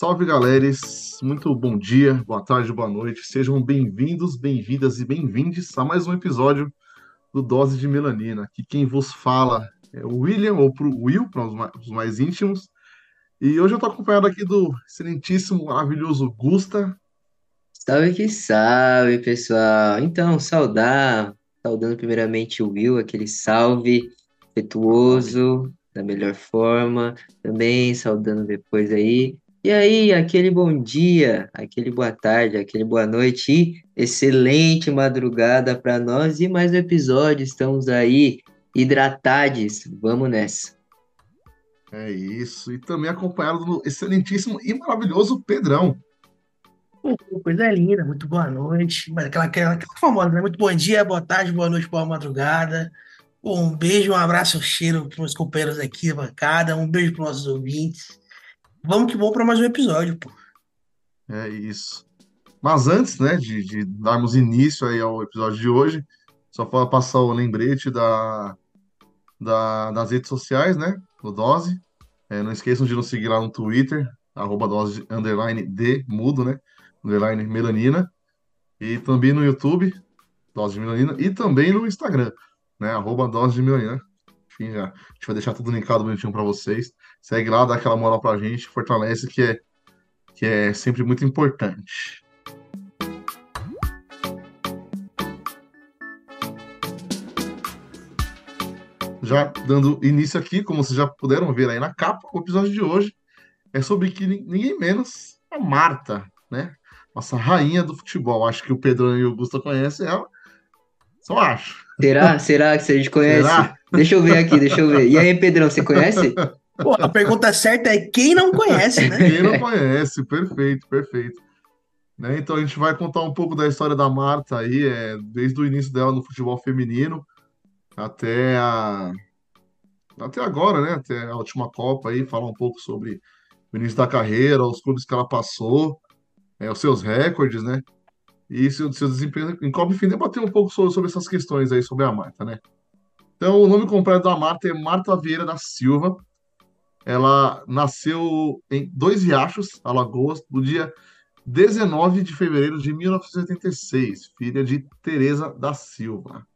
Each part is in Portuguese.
Salve, galeres! Muito bom dia, boa tarde, boa noite. Sejam bem-vindos, bem-vindas e bem-vindes a mais um episódio do Dose de Melanina. Aqui quem vos fala é o William, ou pro Will, para os mais, os mais íntimos. E hoje eu estou acompanhado aqui do excelentíssimo, maravilhoso Gusta. Salve que salve, pessoal. Então, saudar, saudando primeiramente o Will, aquele salve afetuoso, da melhor forma. Também saudando depois aí. E aí, aquele bom dia, aquele boa tarde, aquele boa noite e excelente madrugada para nós. E mais um episódio, estamos aí hidratados. Vamos nessa. É isso. E também acompanhado do excelentíssimo e maravilhoso Pedrão. Pô, coisa linda, muito boa noite. Mas aquela, aquela, aquela famosa, né? Muito bom dia, boa tarde, boa noite, boa madrugada. Um beijo, um abraço, um cheiro para os companheiros aqui da bancada. Um beijo para os nossos ouvintes. Vamos que vamos para mais um episódio, pô. É isso. Mas antes, né, de, de darmos início aí ao episódio de hoje, só para passar o lembrete da, da, das redes sociais, né, do Dose. É, não esqueçam de nos seguir lá no Twitter, arroba dose underline mudo, né, underline melanina. E também no YouTube, Dose de Melanina. E também no Instagram, né, arroba dose de melanina. Enfim, já, a gente vai deixar tudo linkado bonitinho para vocês. Segue lá, dá aquela moral pra gente, fortalece, que é, que é sempre muito importante. Já dando início aqui, como vocês já puderam ver aí na capa, o episódio de hoje é sobre que ninguém menos a Marta, né? Nossa rainha do futebol. Acho que o Pedro e o Augusto conhecem ela. Só acho. Será? Será que a gente conhece? Será? Deixa eu ver aqui, deixa eu ver. E aí, Pedrão, você conhece? Pô, a pergunta certa é quem não conhece, né? Quem não conhece, perfeito, perfeito. Né? Então a gente vai contar um pouco da história da Marta aí, é, desde o início dela no futebol feminino até a até agora, né? Até a última Copa aí, falar um pouco sobre o início da carreira, os clubes que ela passou, é, os seus recordes, né? E seu, seu desempenho em Copa, enfim, debater um pouco sobre, sobre essas questões aí sobre a Marta, né? Então, o nome completo da Marta é Marta Vieira da Silva. Ela nasceu em Dois Riachos, Alagoas, no dia 19 de fevereiro de 1986, filha de Teresa da Silva.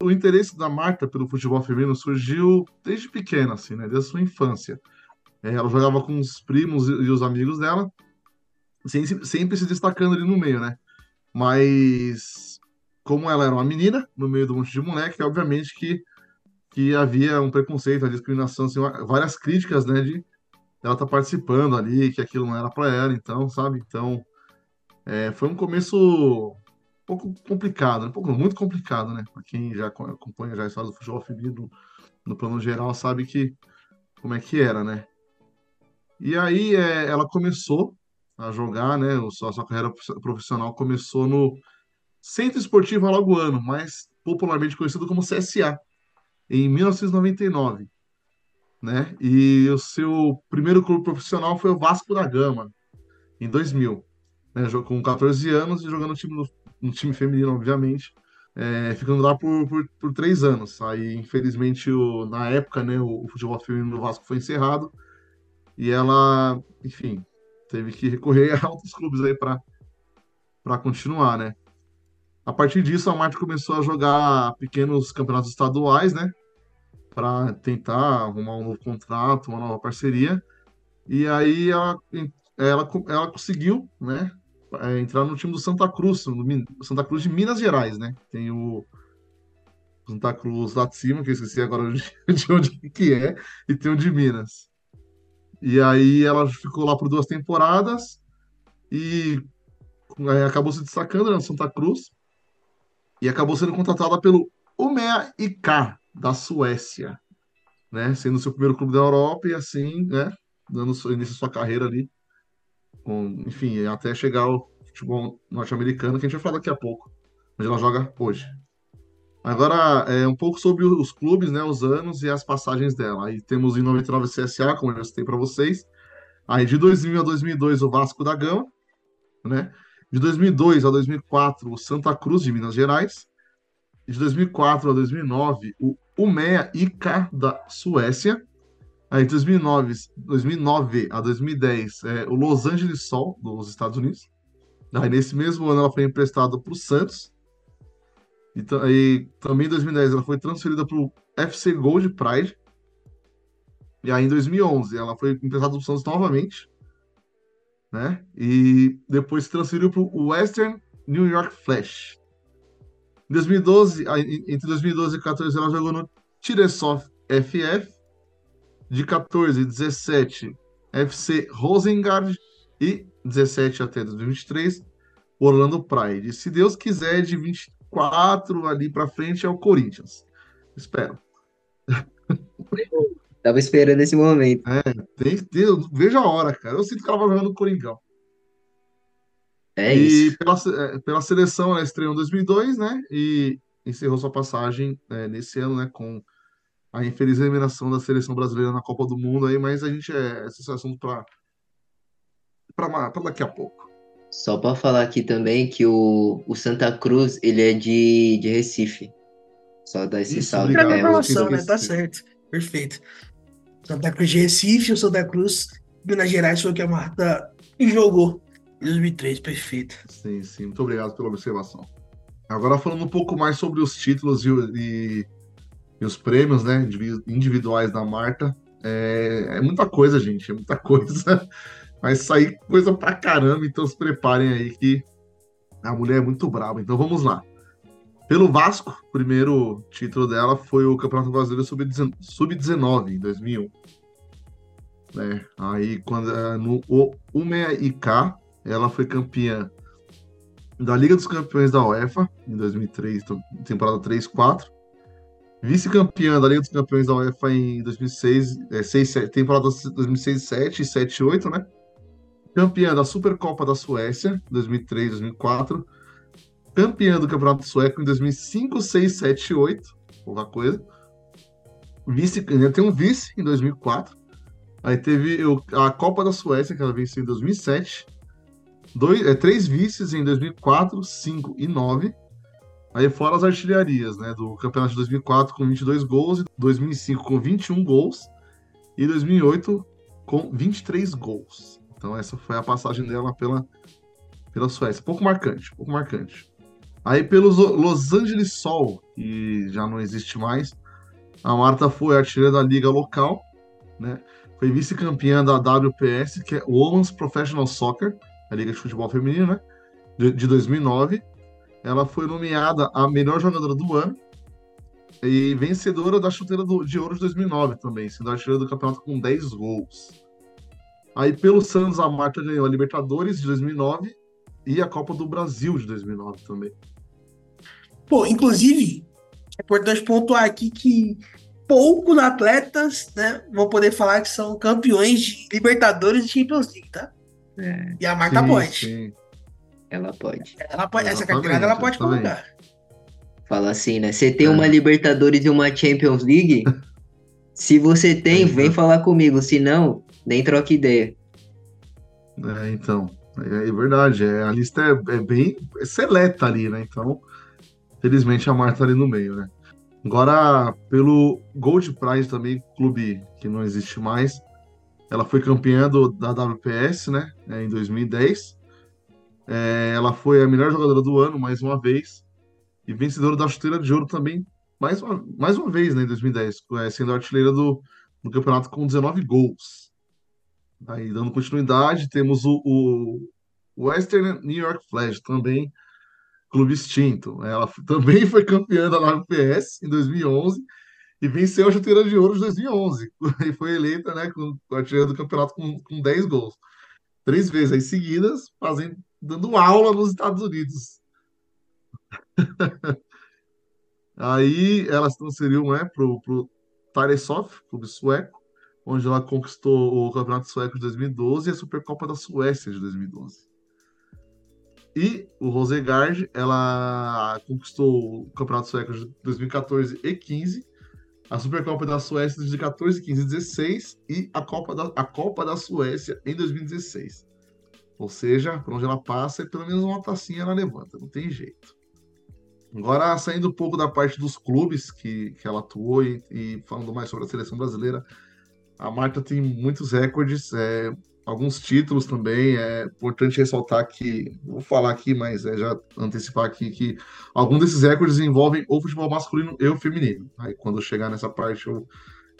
O interesse da Marta pelo futebol feminino surgiu desde pequena, assim, né? Desde a sua infância. É, ela jogava com os primos e os amigos dela, sempre se destacando ali no meio, né? Mas como ela era uma menina, no meio do monte de moleque, obviamente que que havia um preconceito, a discriminação, assim, várias críticas, né, de ela tá participando ali, que aquilo não era para ela, então, sabe? Então, é, foi um começo um pouco complicado, um pouco muito complicado, né? Para quem já acompanha já a história do futebol feminino no plano geral sabe que como é que era, né? E aí é, ela começou a jogar, né? A sua, a sua carreira profissional começou no Centro Esportivo Alagoano, mais popularmente conhecido como CSA em 1999, né? E o seu primeiro clube profissional foi o Vasco da Gama, em 2000, né? Com 14 anos e jogando no time, no time feminino, obviamente, é, ficando lá por, por, por, três anos. Aí, infelizmente, o, na época, né, o, o futebol feminino do Vasco foi encerrado e ela, enfim, teve que recorrer a outros clubes aí para continuar, né? A partir disso, a Marta começou a jogar pequenos campeonatos estaduais, né? Para tentar arrumar um novo contrato, uma nova parceria. E aí ela, ela, ela conseguiu, né? É, entrar no time do Santa Cruz, no Santa Cruz de Minas Gerais, né? Tem o Santa Cruz lá de cima, que eu esqueci agora de, de onde que é, e tem o de Minas. E aí ela ficou lá por duas temporadas e é, acabou se destacando né, no Santa Cruz e acabou sendo contratada pelo Umea IK da Suécia, né? Sendo seu primeiro clube da Europa e assim, né? Dando início à sua carreira ali, com, enfim, até chegar ao futebol norte-americano, que a gente vai falar daqui a pouco, onde ela joga hoje. Agora, é um pouco sobre os clubes, né, os anos e as passagens dela. Aí temos em 99 CSA, como eu já citei para vocês. Aí de 2000 a 2002 o Vasco da Gama, né? De 2002 a 2004, o Santa Cruz de Minas Gerais. De 2004 a 2009, o Umea IK da Suécia. Aí, 2009, 2009 a 2010, é, o Los Angeles Sol, dos Estados Unidos. Aí, nesse mesmo ano, ela foi emprestada para o Santos. E, aí, também em 2010, ela foi transferida para o FC Gold Pride. E aí, em 2011, ela foi emprestada para o Santos novamente. Né? E depois se transferiu para o Western New York Flash. Em 2012, entre 2012 e 2014, ela jogou no Tiresov FF de 14 e 17 FC Rosengard e 17 até 2023 Orlando Pride. Se Deus quiser, de 24 ali para frente é o Corinthians. Espero. Tava esperando esse momento. É, tem, tem, veja a hora, cara. Eu sinto que ela vai jogando no Coringão. É e isso. pela, é, pela seleção, ela estreou em 2002, né? E encerrou sua passagem é, nesse ano, né? Com a infeliz eliminação da seleção brasileira na Copa do Mundo aí, mas a gente é esse é assunto para para daqui a pouco. Só para falar aqui também que o, o Santa Cruz, ele é de, de Recife. Só dar esse Isso, salve. obrigado. É, né? Tá certo. Perfeito. Santa Cruz de Recife, o Santa Cruz, Minas Gerais foi o que a Marta jogou em 2003. Perfeito. Sim, sim, muito obrigado pela observação. Agora falando um pouco mais sobre os títulos e, e- e os prêmios, né, indivi- individuais da Marta. É, é muita coisa, gente, é muita coisa. Vai sair coisa pra caramba, então se preparem aí que a mulher é muito braba. Então vamos lá. Pelo Vasco, o primeiro título dela foi o Campeonato Brasileiro Sub-19 Sub-19, em 2001. Né? Aí, quando, eh, no UMEA-IK, ela foi campeã da Liga dos Campeões da UEFA, em 2003, então, temporada 3-4. Vice-campeã da Liga dos Campeões da UEFA em 2006, é, 6, 7, temporada 2006-7 e 7-8, né? Campeã da Supercopa da Suécia, 2003, 2004. Campeã do Campeonato Sueco em 2005, 6, 7 e 8. Pouca coisa. Vice, ainda tem um vice em 2004. Aí teve a Copa da Suécia, que ela venceu em 2007. Dois, é, três vices em 2004, 5 e 9. Aí fora as artilharias, né? Do campeonato de 2004 com 22 gols, 2005 com 21 gols e 2008 com 23 gols. Então essa foi a passagem dela pela, pela Suécia. Pouco marcante, pouco marcante. Aí pelos Los Angeles Sol, que já não existe mais, a Marta foi artilheira da liga local, né? Foi vice-campeã da WPS, que é Women's Professional Soccer, a liga de futebol feminino, né? De, de 2009. Ela foi nomeada a melhor jogadora do ano e vencedora da chuteira do- de ouro de 2009 também, sendo artilheira do campeonato com 10 gols. Aí pelo Santos, a Marta ganhou a Libertadores de 2009 e a Copa do Brasil de 2009 também. Pô, inclusive, é importante pontuar aqui que poucos atletas, né, vão poder falar que são campeões de Libertadores e Champions League, tá? É, E a Marta Sim, pode. sim. ela pode. Ela pode essa carteirada ela pode exatamente. colocar. Fala assim, né? Você tem É. uma Libertadores e uma Champions League? Se você tem, É, vem então. falar comigo. Se não, nem troca ideia. É, então, é, é verdade. É, a lista é, é bem seleta ali, né? Então, felizmente a Marta tá ali no meio, né? Agora, pelo Gold Prize também, clube que não existe mais, ela foi campeã do, da WPS, né? é, em 2010. É, ela foi a melhor jogadora do ano, mais uma vez. E vencedora da chuteira de ouro também, mais uma, mais uma vez, né? Em 2010, é, sendo artilheira do, do campeonato com 19 gols. Aí, dando continuidade, temos o, o Western New York Flash, também clube extinto. Ela também foi campeã da WPS em 2011 e venceu a chuteira de ouro de 2011. E foi eleita né, com a artilheira do campeonato com, com 10 gols. Três vezes aí seguidas, fazendo, dando aula nos Estados Unidos. Aí ela se transferiu né, para o Taresov, clube sueco, onde ela conquistou o Campeonato Sueco de 2012 e a Supercopa da Suécia de 2012. E o Rosegard, ela conquistou o Campeonato Sueco de 2014 e 15, a Supercopa da Suécia de 14, 15 e 16 e a Copa da, a Copa da Suécia em 2016. Ou seja, por onde ela passa, pelo menos uma tacinha ela levanta, não tem jeito. Agora, saindo um pouco da parte dos clubes que, que ela atuou e, e falando mais sobre a seleção brasileira, A Marta tem muitos recordes, é, alguns títulos também. É importante ressaltar que, vou falar aqui, mas é já antecipar aqui que alguns desses recordes envolvem o futebol masculino e o feminino. Aí quando chegar nessa parte eu,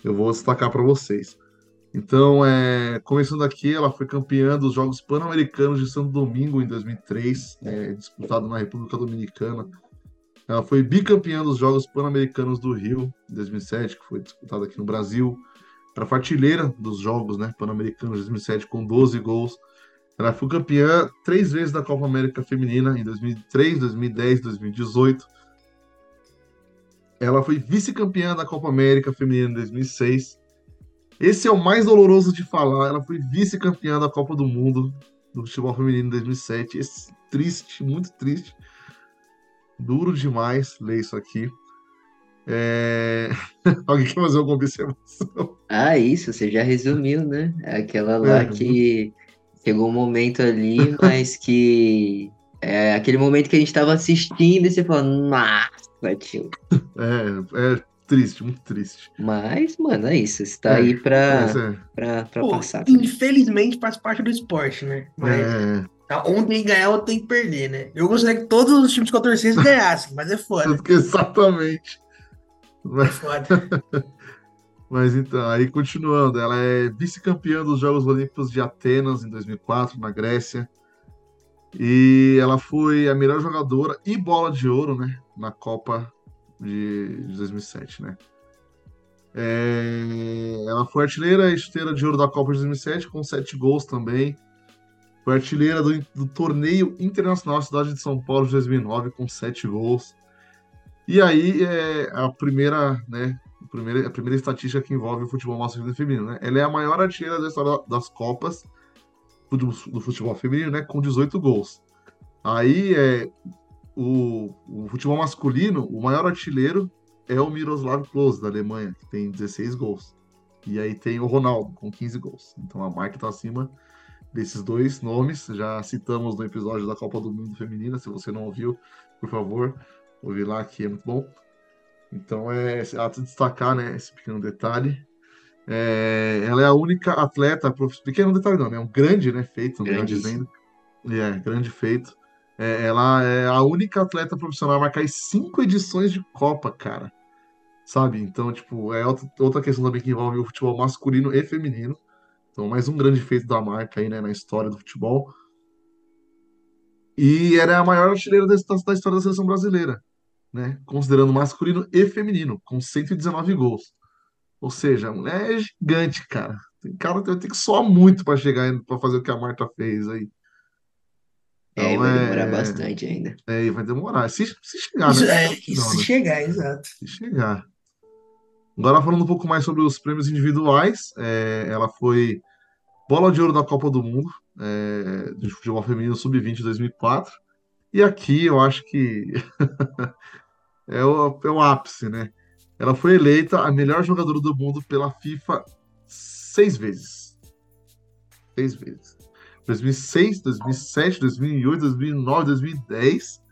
eu vou destacar para vocês. Então, é, começando aqui, ela foi campeã dos Jogos Pan-Americanos de Santo Domingo em 2003, é, disputado na República Dominicana. Ela foi bicampeã dos Jogos Pan-Americanos do Rio em 2007, que foi disputado aqui no Brasil. Ela foi artilheira dos Jogos né, Pan-Americanos de 2007 com 12 gols. Ela foi campeã três vezes da Copa América Feminina em 2003, 2010 2018. Ela foi vice-campeã da Copa América Feminina em 2006 esse é o mais doloroso de falar. Ela foi vice-campeã da Copa do Mundo do futebol feminino em 2007. Esse, triste, muito triste. Duro demais ler isso aqui. É... Alguém quer fazer alguma observação? Ah, isso, você já resumiu, né? Aquela lá é. que chegou um momento ali, mas que é aquele momento que a gente estava assistindo e você falou, nossa, tio. É, é triste, muito triste. Mas, mano, é isso. Você tá é, aí pra, é. pra, pra Pô, passar. Infelizmente faz parte do esporte, né? Mas é. Tá, tem que ganhar, outro tem que perder, né? Eu gostaria que todos os times que eu torcesse ganhassem, mas é foda. Exatamente. Foda. Mas então, aí continuando, ela é vice-campeã dos Jogos Olímpicos de Atenas em 2004, na Grécia. E ela foi a melhor jogadora e bola de ouro, né, na Copa de, de 2007, né? É, ela foi artilheira e chuteira de ouro da Copa de 2007, com sete gols também. Foi artilheira do, do Torneio Internacional Cidade de São Paulo de 2009, com sete gols. E aí, é a primeira, né, a primeira, a primeira estatística que envolve o futebol masculino e feminino, né? Ela é a maior artilheira da história das Copas do, futebol feminino, né, com 18 gols. Aí, é, o, o futebol masculino, o maior artilheiro é o Miroslav Klose, da Alemanha, que tem 16 gols. E aí tem o Ronaldo, com 15 gols. Então a marca está acima desses dois nomes. Já citamos no episódio da Copa do Mundo Feminina. Se você não ouviu, por favor, ouvi lá que é muito bom. Então é ato de destacar né, esse pequeno detalhe. É, ela é a única atleta, pequeno detalhe não, é né, um grande né, feito, melhor dizendo. É, grande feito. É, ela é a única atleta profissional a marcar cinco edições de Copa, cara. Sabe? Então, tipo, é outra questão também que envolve o futebol masculino e feminino. Então, mais um grande feito da marca aí, né, na história do futebol. E ela é a maior artilheira da, da história da seleção brasileira, né? Considerando masculino e feminino, com 119 gols. Ou seja, a mulher é gigante, cara. Tem cara que ter que soar muito para chegar para fazer o que a Marta fez aí. É, então, vai demorar é... bastante ainda. É, vai demorar. Se, se chegar, isso, né? É, se chegar, exato. Se chegar. Agora falando um pouco mais sobre os prêmios individuais, é, ela foi bola de ouro da Copa do Mundo é, de futebol feminino sub-20 2004. E aqui eu acho que é, o, é o ápice, né? Ela foi eleita a melhor jogadora do mundo pela FIFA seis vezes. Seis vezes. 2006, 2007, 2008, 2009, 2010,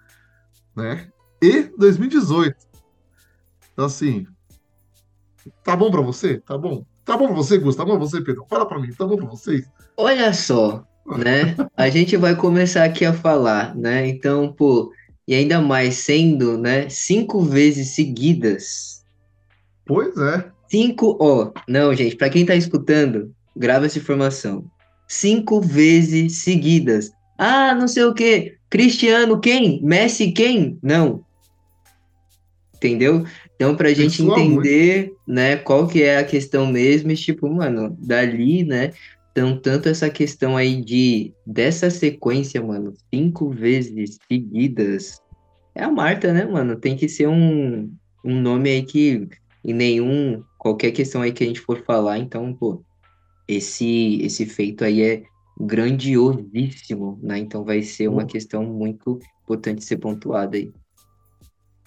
né? E 2018. Então, assim, tá bom para você? Tá bom? Tá bom pra você, Gustavo? Tá bom pra você, Pedro? Fala pra mim, tá bom pra vocês? Olha só, né? A gente vai começar aqui a falar, né? Então, pô, e ainda mais sendo, né, cinco vezes seguidas. Pois é. Cinco, ó, não, gente, para quem tá escutando, grava essa informação cinco vezes seguidas. Ah, não sei o que. Cristiano quem? Messi quem? Não. Entendeu? Então, pra gente entender, né, qual que é a questão mesmo, e, tipo, mano, dali, né, então, tanto essa questão aí de, dessa sequência, mano, cinco vezes seguidas, é a Marta, né, mano? Tem que ser um, um nome aí que, em nenhum, qualquer questão aí que a gente for falar, então, pô, esse, esse feito aí é grandiosíssimo, né? Então vai ser uma questão muito importante ser pontuada aí.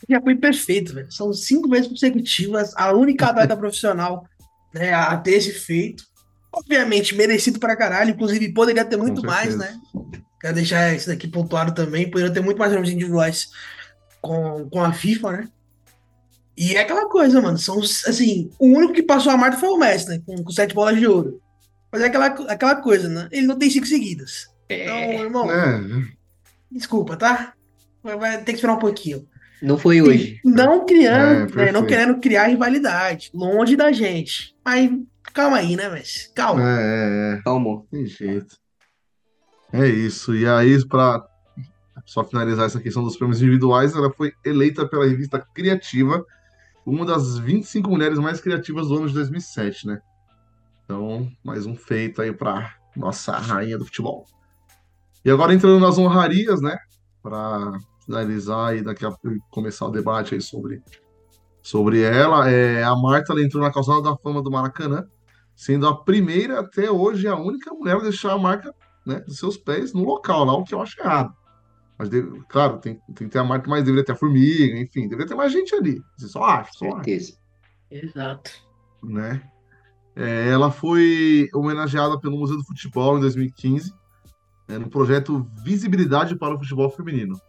Já foi perfeito, velho. São cinco vezes consecutivas, a única atleta profissional né, a ter esse feito. Obviamente, merecido pra caralho, inclusive poderia ter muito mais, né? Quero deixar isso daqui pontuado também, poderia ter muito mais nomes individuais com, com a FIFA, né? E é aquela coisa, mano. São, assim, o único que passou a Marta foi o Messi, né? Com, com sete bolas de ouro. Mas é aquela, aquela coisa, né? Ele não tem cinco seguidas. Então, irmão, É, desculpa, tá? Vai, vai ter que esperar um pouquinho. Não foi hoje. Não É, criando, né? perfeito. Não querendo criar rivalidade. Longe da gente. Mas calma aí, né, Messi? Calma. é, é, é. Calma. Tem jeito. É isso. E aí, para só finalizar essa questão dos prêmios individuais, ela foi eleita pela revista Criativa uma das 25 mulheres mais criativas do ano de 2007, né? Então, mais um feito aí para nossa rainha do futebol. E agora entrando nas honrarias, né? Para finalizar e daqui a pouco começar o debate aí sobre, sobre ela, é, a Marta ela entrou na calçada da fama do Maracanã, sendo a primeira até hoje a única mulher a deixar a marca né, dos seus pés no local lá, o que eu acho errado. Mas, deve- claro, tem, tem que ter a marca, mas deveria ter a formiga, enfim, deveria ter mais gente ali. Você só acha, só acha, Certeza. Exato. né? É, ela foi homenageada pelo Museu do Futebol em 2015, né, no projeto Visibilidade para o Futebol Feminino.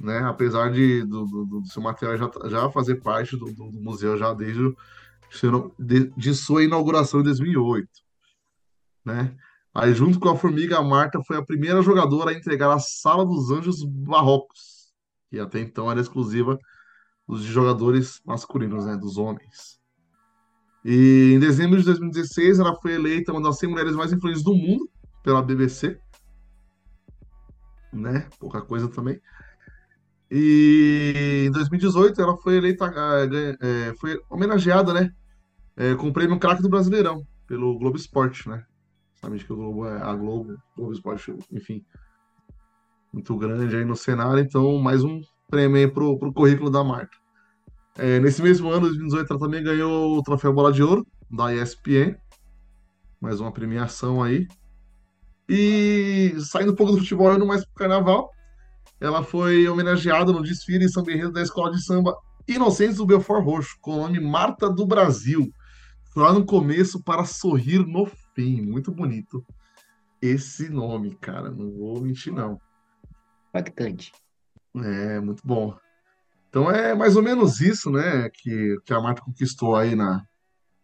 Né? Apesar de do, do- do seu material já, já fazer parte do, do- museu já desde de, de sua inauguração em 2008. Né? Aí, junto com a Formiga, Marta foi a primeira jogadora a entregar a Sala dos Anjos Barrocos, que até então era exclusiva dos jogadores masculinos, né? dos homens. E em dezembro de 2016, ela foi eleita uma das 100 mulheres mais influentes do mundo pela BBC. Né? Pouca coisa também. E em 2018, ela foi eleita, ah, é, foi homenageada, né? é, com o prêmio Craque do Brasileirão, pelo Globo Esporte, né? Sabe que o Globo é a Globo, Globo Esporte, enfim, muito grande aí no cenário. Então, mais um prêmio aí pro, pro currículo da Marta. É, nesse mesmo ano, 2018, ela também ganhou o troféu Bola de Ouro da ESPN. Mais uma premiação aí. E saindo um pouco do futebol, indo mais pro carnaval, ela foi homenageada no desfile em São Guerreiro da Escola de Samba Inocentes do Belfort Roxo, com o nome Marta do Brasil. Foi lá no começo para sorrir no fim. Muito bonito esse nome, cara. Não vou mentir, não. Impactante. É, muito bom. Então é mais ou menos isso, né, que, que a Marta conquistou aí na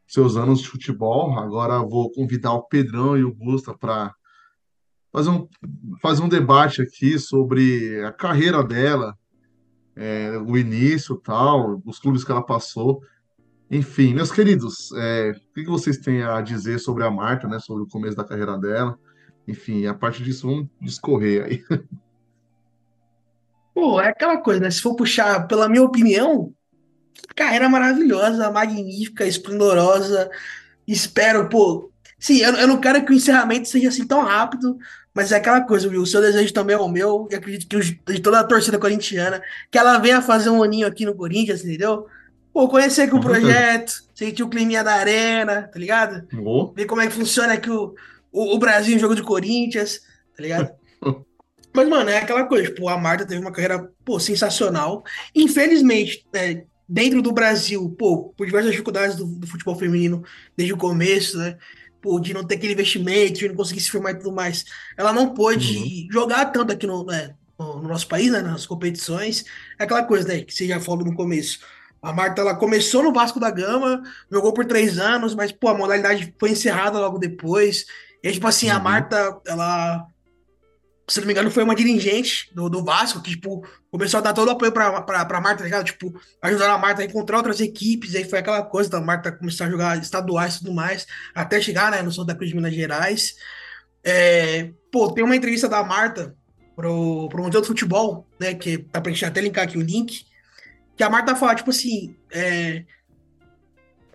seus anos de futebol. Agora vou convidar o Pedrão e o Gusta para fazer um, fazer um debate aqui sobre a carreira dela, é, o início tal, os clubes que ela passou. Enfim, meus queridos, é, o que vocês têm a dizer sobre a Marta, né, sobre o começo da carreira dela? Enfim, a partir disso, vamos discorrer aí. Pô, é aquela coisa, né? Se for puxar pela minha opinião, carreira maravilhosa, magnífica, esplendorosa. Espero, pô. Sim, eu, eu não quero que o encerramento seja assim tão rápido, mas é aquela coisa, viu? O seu desejo também é o meu, e acredito que de toda a torcida corintiana, que ela venha fazer um aninho aqui no Corinthians, entendeu? Pô, conhecer com o projeto, sentir o climinha da arena, tá ligado? Ô, ver como é que funciona aqui o, o, o Brasil em jogo de Corinthians, tá ligado? Mas, mano, é aquela coisa, tipo, a Marta teve uma carreira, pô, sensacional. Infelizmente, né, dentro do Brasil, pô, por diversas dificuldades do, do futebol feminino desde o começo, né? Pô, de não ter aquele investimento, de não conseguir se firmar e tudo mais. Ela não pôde jogar tanto aqui no, né, no, no nosso país, né, nas competições. É aquela coisa, né, que você já falou no começo. A Marta, ela começou no Vasco da Gama, jogou por três anos, mas, pô, a modalidade foi encerrada logo depois. E, aí, tipo assim, a Uhum. Marta, ela, se não me engano, foi uma dirigente do, do Vasco que, tipo, começou a dar todo o apoio pra, pra, pra Marta, tá ligado? Tipo, ajudando a Marta a encontrar outras equipes. Aí foi aquela coisa da Marta começar a jogar estaduais e tudo mais, até chegar, né, no Santa Cruz de Minas Gerais. É, pô, tem uma entrevista da Marta pro, pro Museu do Futebol, né, que tá pra gente até linkar aqui o link, que a Marta fala, tipo assim, é,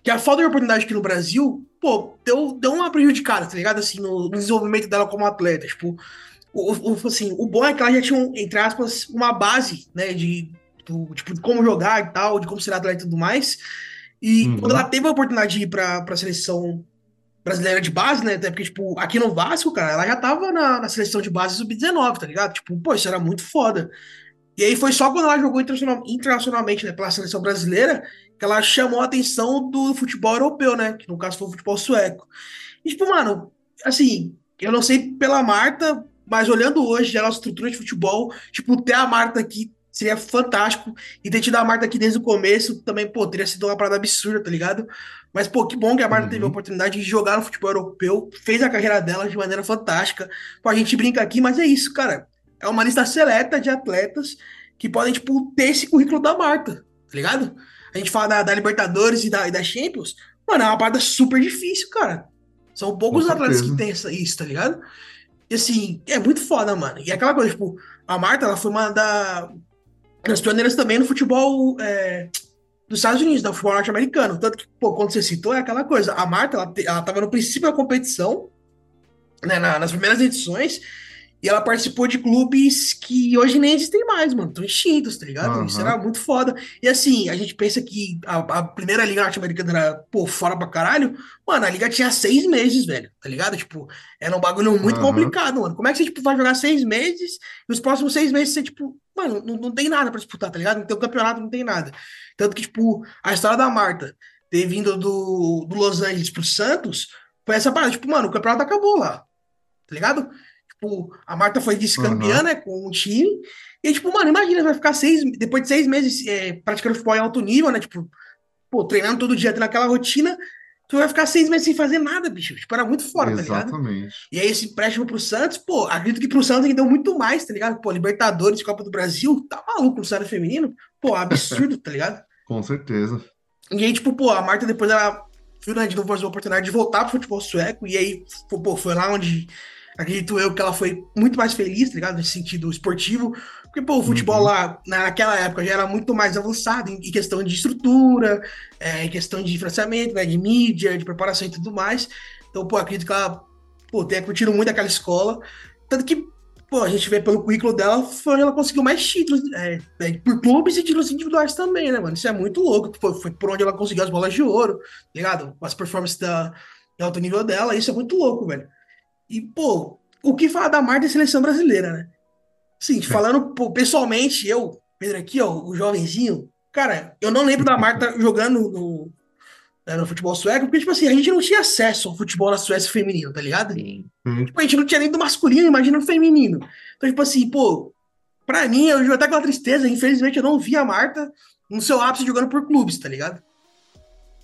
que a falta de oportunidade aqui no Brasil, pô, deu, deu uma prejudicada, tá ligado? Assim, no, no desenvolvimento dela como atleta. Tipo, o, o- assim, o bom é que ela já tinha, um, entre aspas, uma base, né, de, do, tipo, de como jogar e tal, de como ser atleta e tudo mais. E Uhum. quando ela teve a oportunidade de ir pra, pra seleção brasileira de base, né, até porque, tipo, aqui no Vasco, cara, ela já tava na, na seleção de base sub-19, tá ligado? Tipo, pô, isso era muito foda. E aí foi só quando ela jogou internacional- internacionalmente, né, pela seleção brasileira, que ela chamou a atenção do futebol europeu, né? Que no caso foi o futebol sueco. E, tipo, mano, assim, eu não sei pela Marta, mas olhando hoje a nossa estrutura de futebol, tipo, ter a Marta aqui seria fantástico. E ter tido a Marta aqui desde o começo também, pô, teria sido uma parada absurda, tá ligado? Mas, pô, que bom que a Marta uhum. teve a oportunidade de jogar no futebol europeu, fez a carreira dela de maneira fantástica. Pô, a gente brinca aqui, mas é isso, cara. É uma lista seleta de atletas que podem, tipo, ter esse currículo da Marta, tá ligado? A gente fala da, da Libertadores e da, e da Champions, mano, é uma parada super difícil, cara. São poucos atletas que têm isso, tá ligado? E assim, é muito foda, mano. E aquela coisa, tipo, a Marta, ela foi uma da, das pioneiras também no futebol é, dos Estados Unidos, no futebol norte-americano. Tanto que, pô, quando você citou, é aquela coisa. A Marta, ela, ela tava no princípio da competição, né, na, nas primeiras edições, e ela participou de clubes que hoje nem existem mais, mano. Estão extintos, tá ligado? Uhum. Isso era muito foda. E assim, a gente pensa que a, a primeira liga norte-americana era, pô, fora pra caralho. Mano, a liga tinha seis meses, velho, tá ligado? Tipo, era um bagulho muito uhum. complicado, mano. Como é que você, tipo, vai jogar seis meses e os próximos seis meses você, tipo, mano, não, não tem nada pra disputar, tá ligado? Não tem um campeonato, não tem nada. Tanto que, tipo, a história da Marta ter vindo do, do Los Angeles pro Santos foi essa parada. Tipo, mano, o campeonato acabou lá, tá ligado? Tipo, a Marta foi vice-campeã, uhum. né, com o time. E, tipo, mano, imagina, vai ficar seis, depois de seis meses é, praticando futebol em alto nível, né? Tipo, pô, treinando todo dia, tendo aquela rotina, tu vai ficar seis meses sem fazer nada, bicho. Tipo, era muito fora, tá ligado? Exatamente. E aí, esse empréstimo pro Santos, pô, acredito que pro Santos rendeu muito mais, tá ligado? Pô, Libertadores, Copa do Brasil, tá maluco no cenário feminino? Pô, absurdo, tá ligado? Com certeza. E aí, tipo, pô, a Marta depois ela viu, né, de novo a oportunidade de voltar pro futebol sueco, e aí, pô, foi lá onde acredito eu que ela foi muito mais feliz, tá ligado? Nesse sentido esportivo. Porque, pô, o futebol uhum. lá, naquela época, já era muito mais avançado em, questão de estrutura, é, em questão de financiamento, né, de mídia, de preparação e tudo mais. Então, pô, acredito que ela pô, tenha curtido muito aquela escola. Tanto que, pô, a gente vê pelo currículo dela, foi onde ela conseguiu mais títulos, é, é, por clubes e títulos individuais também, né, mano? Isso é muito louco. Foi, foi por onde ela conseguiu as bolas de ouro, tá ligado? As performances da, de alto nível dela. Isso é muito louco, velho. E, pô, o que falar da Marta e seleção brasileira, né? Sim, é. falando pô, pessoalmente, eu, Pedro aqui, ó, o jovenzinho, cara, eu não lembro da Marta jogando no, né, no futebol sueco, porque, tipo assim, a gente não tinha acesso ao futebol na Suécia feminino, tá ligado? Sim. Uhum. Tipo, a gente não tinha nem do masculino, imagina o feminino. Então, tipo assim, pô, pra mim, eu até com a tristeza, infelizmente eu não vi a Marta no seu ápice jogando por clubes, tá ligado?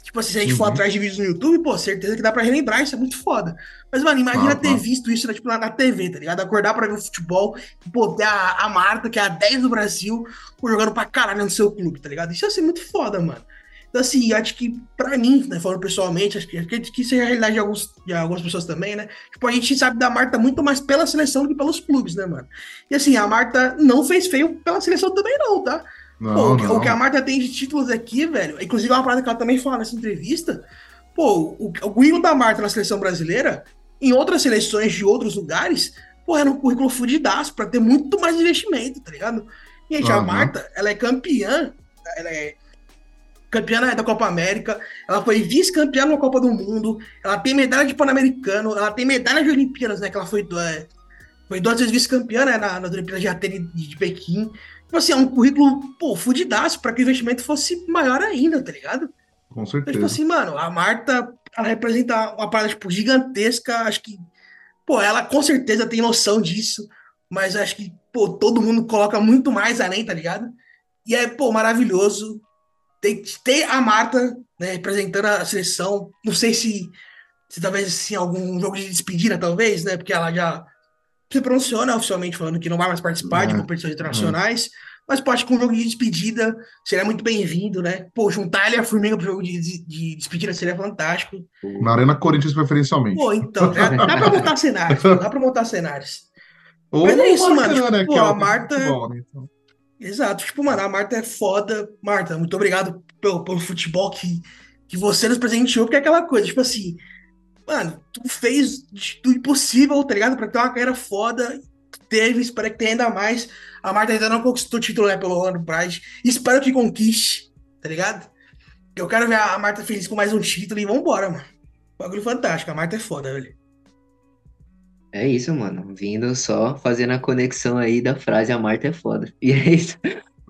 Tipo assim, se a gente uhum. for atrás de vídeos no YouTube, pô, certeza que dá pra relembrar, isso é muito foda. Mas, mano, imagina ah, ter visto isso né, tipo, na, na, TV, tá ligado? Acordar pra ver o futebol pô, ter a, a Marta, que é a 10 do Brasil, pô, jogando pra caralho no seu clube, tá ligado? Isso ia ser muito foda, mano. Então, assim, acho que pra mim, né, falando pessoalmente, acho que, acredito que isso é a realidade de, alguns, de algumas pessoas também, né? Tipo, a gente sabe da Marta muito mais pela seleção do que pelos clubes, né, mano? E assim, a Marta não fez feio pela seleção também, não, tá? Não, pô, não. O que a Marta tem de títulos aqui, velho, inclusive é uma parada que ela também fala nessa entrevista. Pô, o, o currículo da Marta na seleção brasileira, em outras seleções de outros lugares, pô, era um currículo fudidaço pra ter muito mais investimento, tá ligado? Gente, uhum. a Marta, ela é campeã, ela é campeã da Copa América, ela foi vice-campeã na Copa do Mundo, ela tem medalha de Pan-Americano, ela tem medalha de Olimpíadas, né? Que ela foi, é, foi duas vezes vice-campeã né, na, nas Olimpíadas de Atenas de, de Pequim. Tipo assim, é um currículo, pô, fudidaço para que o investimento fosse maior ainda, tá ligado? Com certeza. Então, tipo assim, mano, a Marta, ela representa uma parada, tipo, gigantesca. Acho que, pô, ela com certeza tem noção disso, mas acho que, pô, todo mundo coloca muito mais além, tá ligado? E é, pô, maravilhoso ter, ter a Marta, né, representando a seleção. Não sei se, se talvez, assim, algum jogo de despedida, talvez, né, porque ela já se pronunciou né, oficialmente falando que não vai mais participar de é, competições internacionais, é. mas pode com um jogo de despedida seria muito bem-vindo, né? Pô, juntar ele e a Formiga pro jogo de, de, de, despedida seria fantástico. Na Arena Corinthians preferencialmente. Pô, então, dá, dá pra montar cenários, dá pra montar cenários. Ou mas é isso, mano. Tipo, né, pô, é a Marta. Futebol, né, então. Exato, tipo, mano, a Marta é foda. Marta, muito obrigado pelo, pelo futebol que, que você nos presenteou, porque é aquela coisa, tipo assim, Mano, tu fez do impossível, tá ligado? Pra ter uma carreira foda. Teve, espero que tenha ainda mais. A Marta ainda não conquistou o título, né, pelo Orlando Pride. Espero que conquiste, tá ligado? Eu quero ver a Marta feliz com mais um título e vambora, mano. Bagulho fantástico, a Marta é foda, velho. É isso, mano. Vindo só fazendo a conexão aí da frase a Marta é foda. E é isso.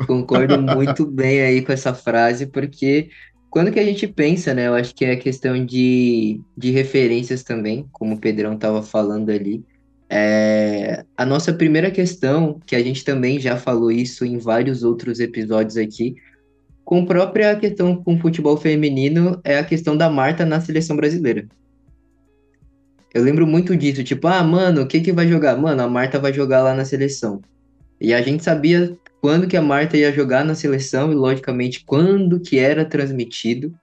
Concordo muito bem aí com essa frase, porque quando que a gente pensa, né? Eu acho que é questão de, de referências também, como o Pedrão estava falando ali. É, a nossa primeira questão, que a gente também já falou isso em vários outros episódios aqui, com própria questão com o futebol feminino, é a questão da Marta na seleção brasileira. Eu lembro muito disso, tipo, ah, mano, o que que vai jogar? Mano, a Marta vai jogar lá na seleção. E a gente sabia quando que a Marta ia jogar na seleção e, logicamente, quando que era transmitido.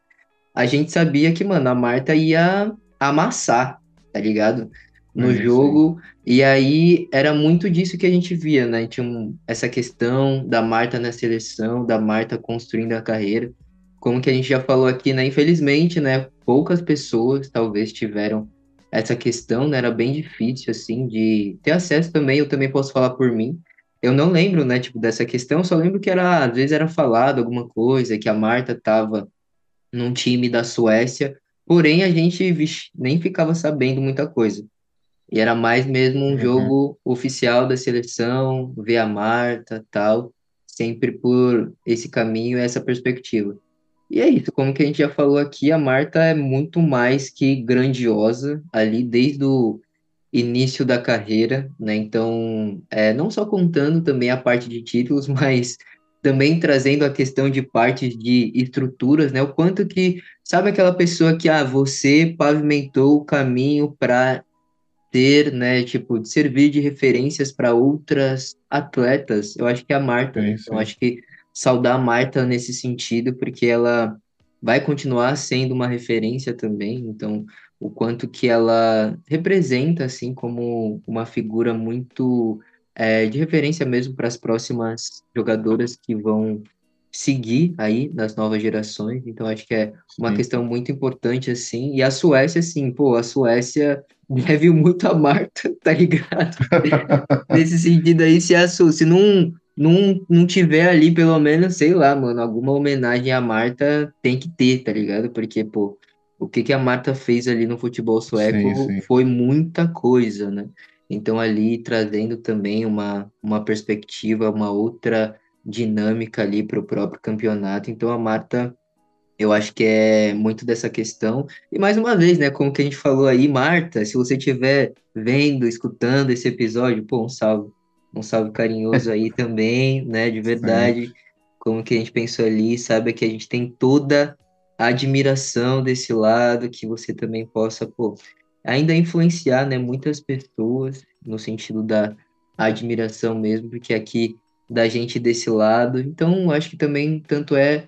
A gente sabia que, mano, a Marta ia amassar, tá ligado? No Sim, jogo. E aí era muito disso que a gente via, né? Tinha um- essa questão da Marta na seleção, da Marta construindo a carreira. Como que a gente já falou aqui, né? Infelizmente, né? Poucas pessoas talvez tiveram essa questão, né? Era bem difícil, assim, de ter acesso também. Eu também posso falar por mim. Eu não lembro, né, tipo, dessa questão, só lembro que era, às vezes era falado alguma coisa, que a Marta tava num time da Suécia, porém a gente, vixe, nem ficava sabendo muita coisa. E era mais mesmo um Uhum. jogo oficial da seleção, ver a Marta, tal, sempre por esse caminho, essa perspectiva. E é isso, como que a gente já falou aqui, a Marta é muito mais que grandiosa ali desde o início da carreira, né? Então, é, não só contando também a parte de títulos, mas também trazendo a questão de partes de estruturas, né? O quanto que, sabe aquela pessoa que, ah, você pavimentou o caminho para ter, né, tipo, de servir de referências para outras atletas, eu acho que é a Marta, né? Então, acho que saudar a Marta nesse sentido, porque ela vai continuar sendo uma referência também, então, o quanto que ela representa, assim, como uma figura muito é, de referência mesmo para as próximas jogadoras que vão seguir aí nas novas gerações, então, acho que é uma Sim. questão muito importante, assim, e a Suécia, assim, pô, a Suécia deve muito a Marta, tá ligado? Nesse sentido aí, se, a Su, se não, não, não tiver ali, pelo menos, sei lá, mano, alguma homenagem à Marta tem que ter, tá ligado? Porque, pô, o que que a Marta fez ali no futebol Sim, sueco sim. foi muita coisa, né? Então, ali trazendo também uma, uma perspectiva, uma outra dinâmica ali para o próprio campeonato. Então, a Marta. Eu acho que é muito dessa questão. E mais uma vez, né, como que a gente falou aí, Marta, se você estiver vendo, escutando esse episódio, pô, um salve. Um salve carinhoso aí também, né, de verdade. Como que a gente pensou ali, sabe que a gente tem toda admiração desse lado, que você também possa, pô, ainda influenciar, né, muitas pessoas no sentido da admiração mesmo, porque aqui da gente desse lado. Então, acho que também tanto é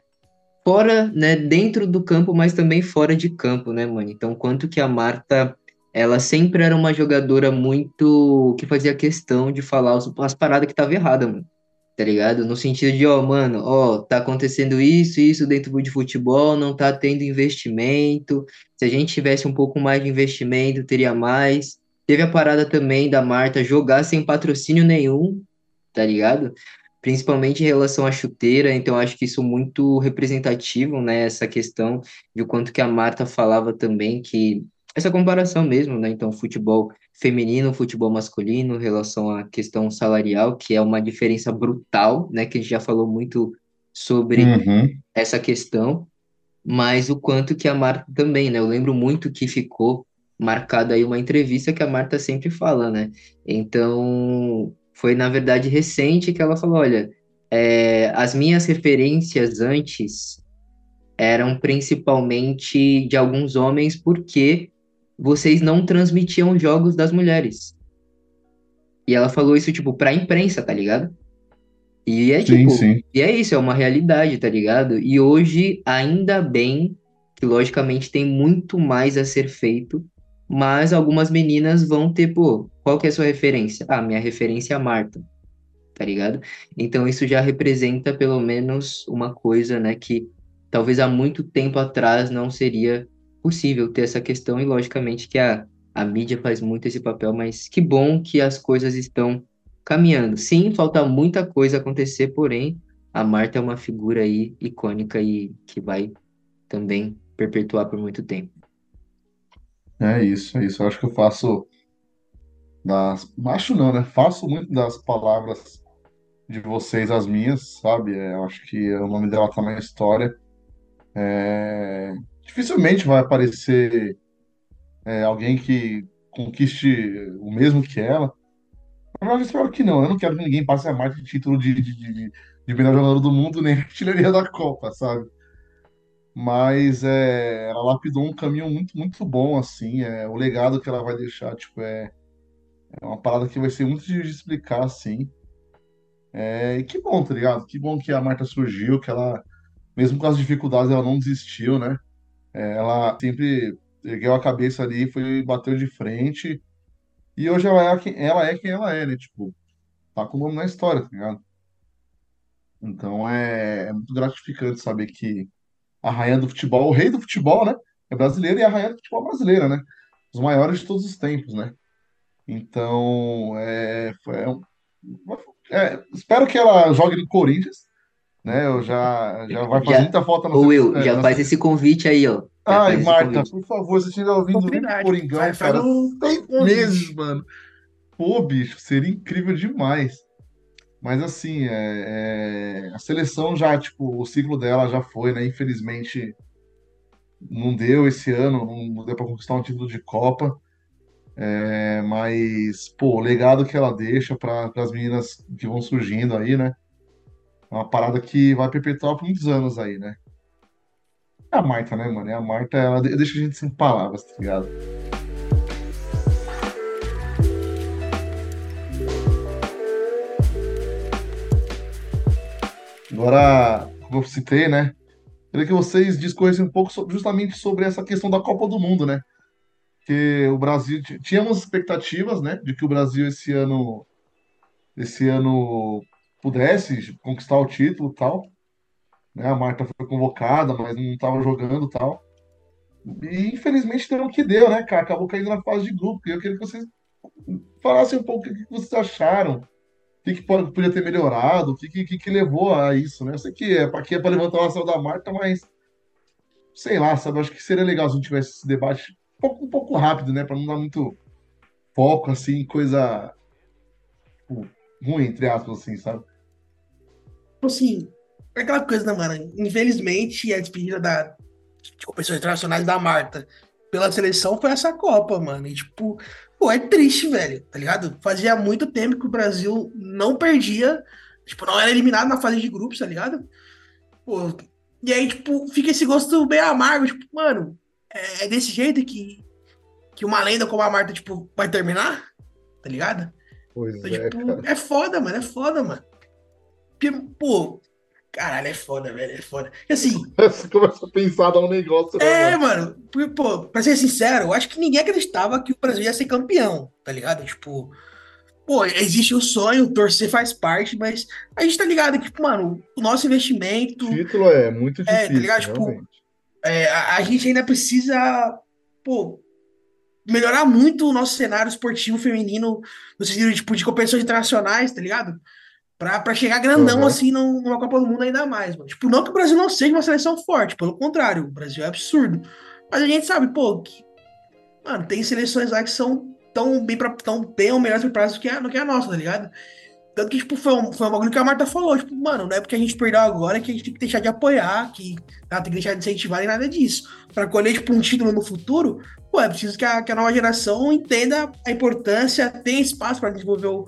fora, né, dentro do campo, mas também fora de campo, né, mano? Então, quanto que a Marta, ela sempre era uma jogadora muito que fazia questão de falar os- as paradas que tava errada, mano. Tá ligado? No sentido de, ó, mano, ó, tá acontecendo isso, isso dentro de futebol, não tá tendo investimento. Se a gente tivesse um pouco mais de investimento, teria mais. Teve a parada também da Marta jogar sem patrocínio nenhum, tá ligado? Principalmente em relação à chuteira, então acho que isso é muito representativo, né? Essa questão de o quanto que a Marta falava também, que essa comparação mesmo, né? Então, futebol feminino, futebol masculino, em relação à questão salarial, que é uma diferença brutal, né? Que a gente já falou muito sobre Uhum. essa questão, mas o quanto que a Marta também, né? Eu lembro muito que ficou marcada aí uma entrevista que a Marta sempre fala, né? Então, foi na verdade recente que ela falou, olha, é, as minhas referências antes eram principalmente de alguns homens porque vocês não transmitiam jogos das mulheres. E ela falou isso, tipo, pra imprensa, tá ligado? E é Sim, tipo, sim. e é isso, é uma realidade, tá ligado? E hoje, ainda bem que logicamente tem muito mais a ser feito, mas algumas meninas vão ter, pô, qual que é a sua referência? Ah, minha referência é a Marta, tá ligado? Então isso já representa pelo menos uma coisa, né, que talvez há muito tempo atrás não seria possível ter essa questão, e logicamente que a, a mídia faz muito esse papel, mas que bom que as coisas estão caminhando. Sim, falta muita coisa acontecer, porém, a Marta é uma figura aí icônica e que vai também perpetuar por muito tempo. É isso, é isso. Eu acho que eu faço das. Acho não, né? Faço muito das palavras de vocês as minhas, sabe? É, eu acho que o nome dela tá na história. É, Dificilmente vai aparecer é, alguém que conquiste o mesmo que ela. Eu espero que não. Eu não quero que ninguém passe a marca de título de, de, de, de melhor jogador do mundo, nem artilharia da Copa, sabe? Mas é, ela lapidou um caminho muito, muito bom, assim. É, o legado que ela vai deixar, tipo, é, é uma parada que vai ser muito difícil de explicar, assim. É, e que bom, tá ligado? Que bom que a Marta surgiu, que ela, mesmo com as dificuldades, ela não desistiu, né? É, ela sempre ergueu a cabeça ali, foi bateu de frente. E hoje ela é, quem, ela é quem ela é, né? Tipo, tá com o nome na história, tá ligado? Então é, é muito gratificante saber que a rainha do futebol, o rei do futebol, né? É brasileiro e a rainha do futebol brasileira, né? Os maiores de todos os tempos, né? Então, é, é, é, espero que ela jogue no Corinthians, né? Eu já, já vai fazer Já, muita falta no, Will, é, já na- faz esse convite aí, ó. Já Ai, Marta, por favor, você estiver ouvindo, vem pro Oportunidade. Coringão, cara. um Seis convite. meses, mano. Pô, bicho, seria incrível demais. Mas assim, é, é, a seleção já, tipo, o ciclo dela já foi, né? Infelizmente, não deu esse ano, não deu pra conquistar um título de Copa. É, mas, pô, o legado que ela deixa para as meninas que vão surgindo aí, né? Uma parada que vai perpetuar por muitos anos aí, né? É a Marta, né, mano? É a Marta, ela de- deixa a gente sem palavras, tá ligado? Agora, como eu citei, né? Queria que vocês discorressem um pouco so- justamente sobre essa questão da Copa do Mundo, né? Que o Brasil tínhamos expectativas, né, de que o Brasil esse ano esse ano pudesse conquistar o título, tal, né? A Marta foi convocada, mas não estava jogando, tal. E infelizmente deu o que deu, né, cara? Acabou caindo na fase de grupo. E eu queria que vocês falassem um pouco o que vocês acharam, o que, pode- podia ter melhorado, o que, que, que levou a isso, né? Eu sei que é aqui é para levantar o astral da Marta, mas sei lá, sabe? Acho que seria legal se a gente tivesse esse debate um pouco, um pouco rápido, né? Para não dar muito foco, assim, coisa tipo, ruim, entre aspas, assim, sabe? Tipo assim, é aquela coisa, né, mano? Infelizmente, a despedida da, de competições internacionais da Marta pela seleção foi essa Copa, mano. E, tipo, pô, é triste, velho, tá ligado? Fazia muito tempo que o Brasil não perdia, tipo, não era eliminado na fase de grupos, tá ligado? Pô, e aí, tipo, fica esse gosto bem amargo, tipo, mano, é, é desse jeito que, que uma lenda como a Marta, tipo, vai terminar, tá ligado? Pois Então, tipo, é foda, mano, é foda, mano. Porque, pô, caralho, é foda, velho, é foda. E assim, Você começa a pensar, dar um negócio, né, é, mano? mano, porque, pô, pra ser sincero, eu acho que ninguém acreditava que o Brasil ia ser campeão, tá ligado? Tipo, pô, existe o sonho, torcer faz parte, mas a gente tá ligado que, tipo, mano, o nosso investimento, O título é muito tá difícil, ligado? Tipo, é, a, a gente ainda precisa, pô, melhorar muito o nosso cenário esportivo feminino, no sentido, tipo, de competições internacionais, tá ligado? Pra, pra chegar grandão, Aham. assim, num- numa Copa do Mundo ainda mais, mano. Tipo, não que o Brasil não seja uma seleção forte, pelo contrário, o Brasil é absurdo. Mas a gente sabe, pô, que, mano, tem seleções lá que são tão bem, pra, tão bem ou melhor preparadas do que a, do que a nossa, tá ligado? Tanto que, tipo, foi um, foi um bagulho que a Marta falou, tipo, mano, não é porque a gente perdeu agora que a gente tem que deixar de apoiar, que ela tem que deixar de incentivar nem nada disso. Pra colher, tipo, um título no futuro, pô, é preciso que a, que a nova geração entenda a importância, tenha espaço pra desenvolver o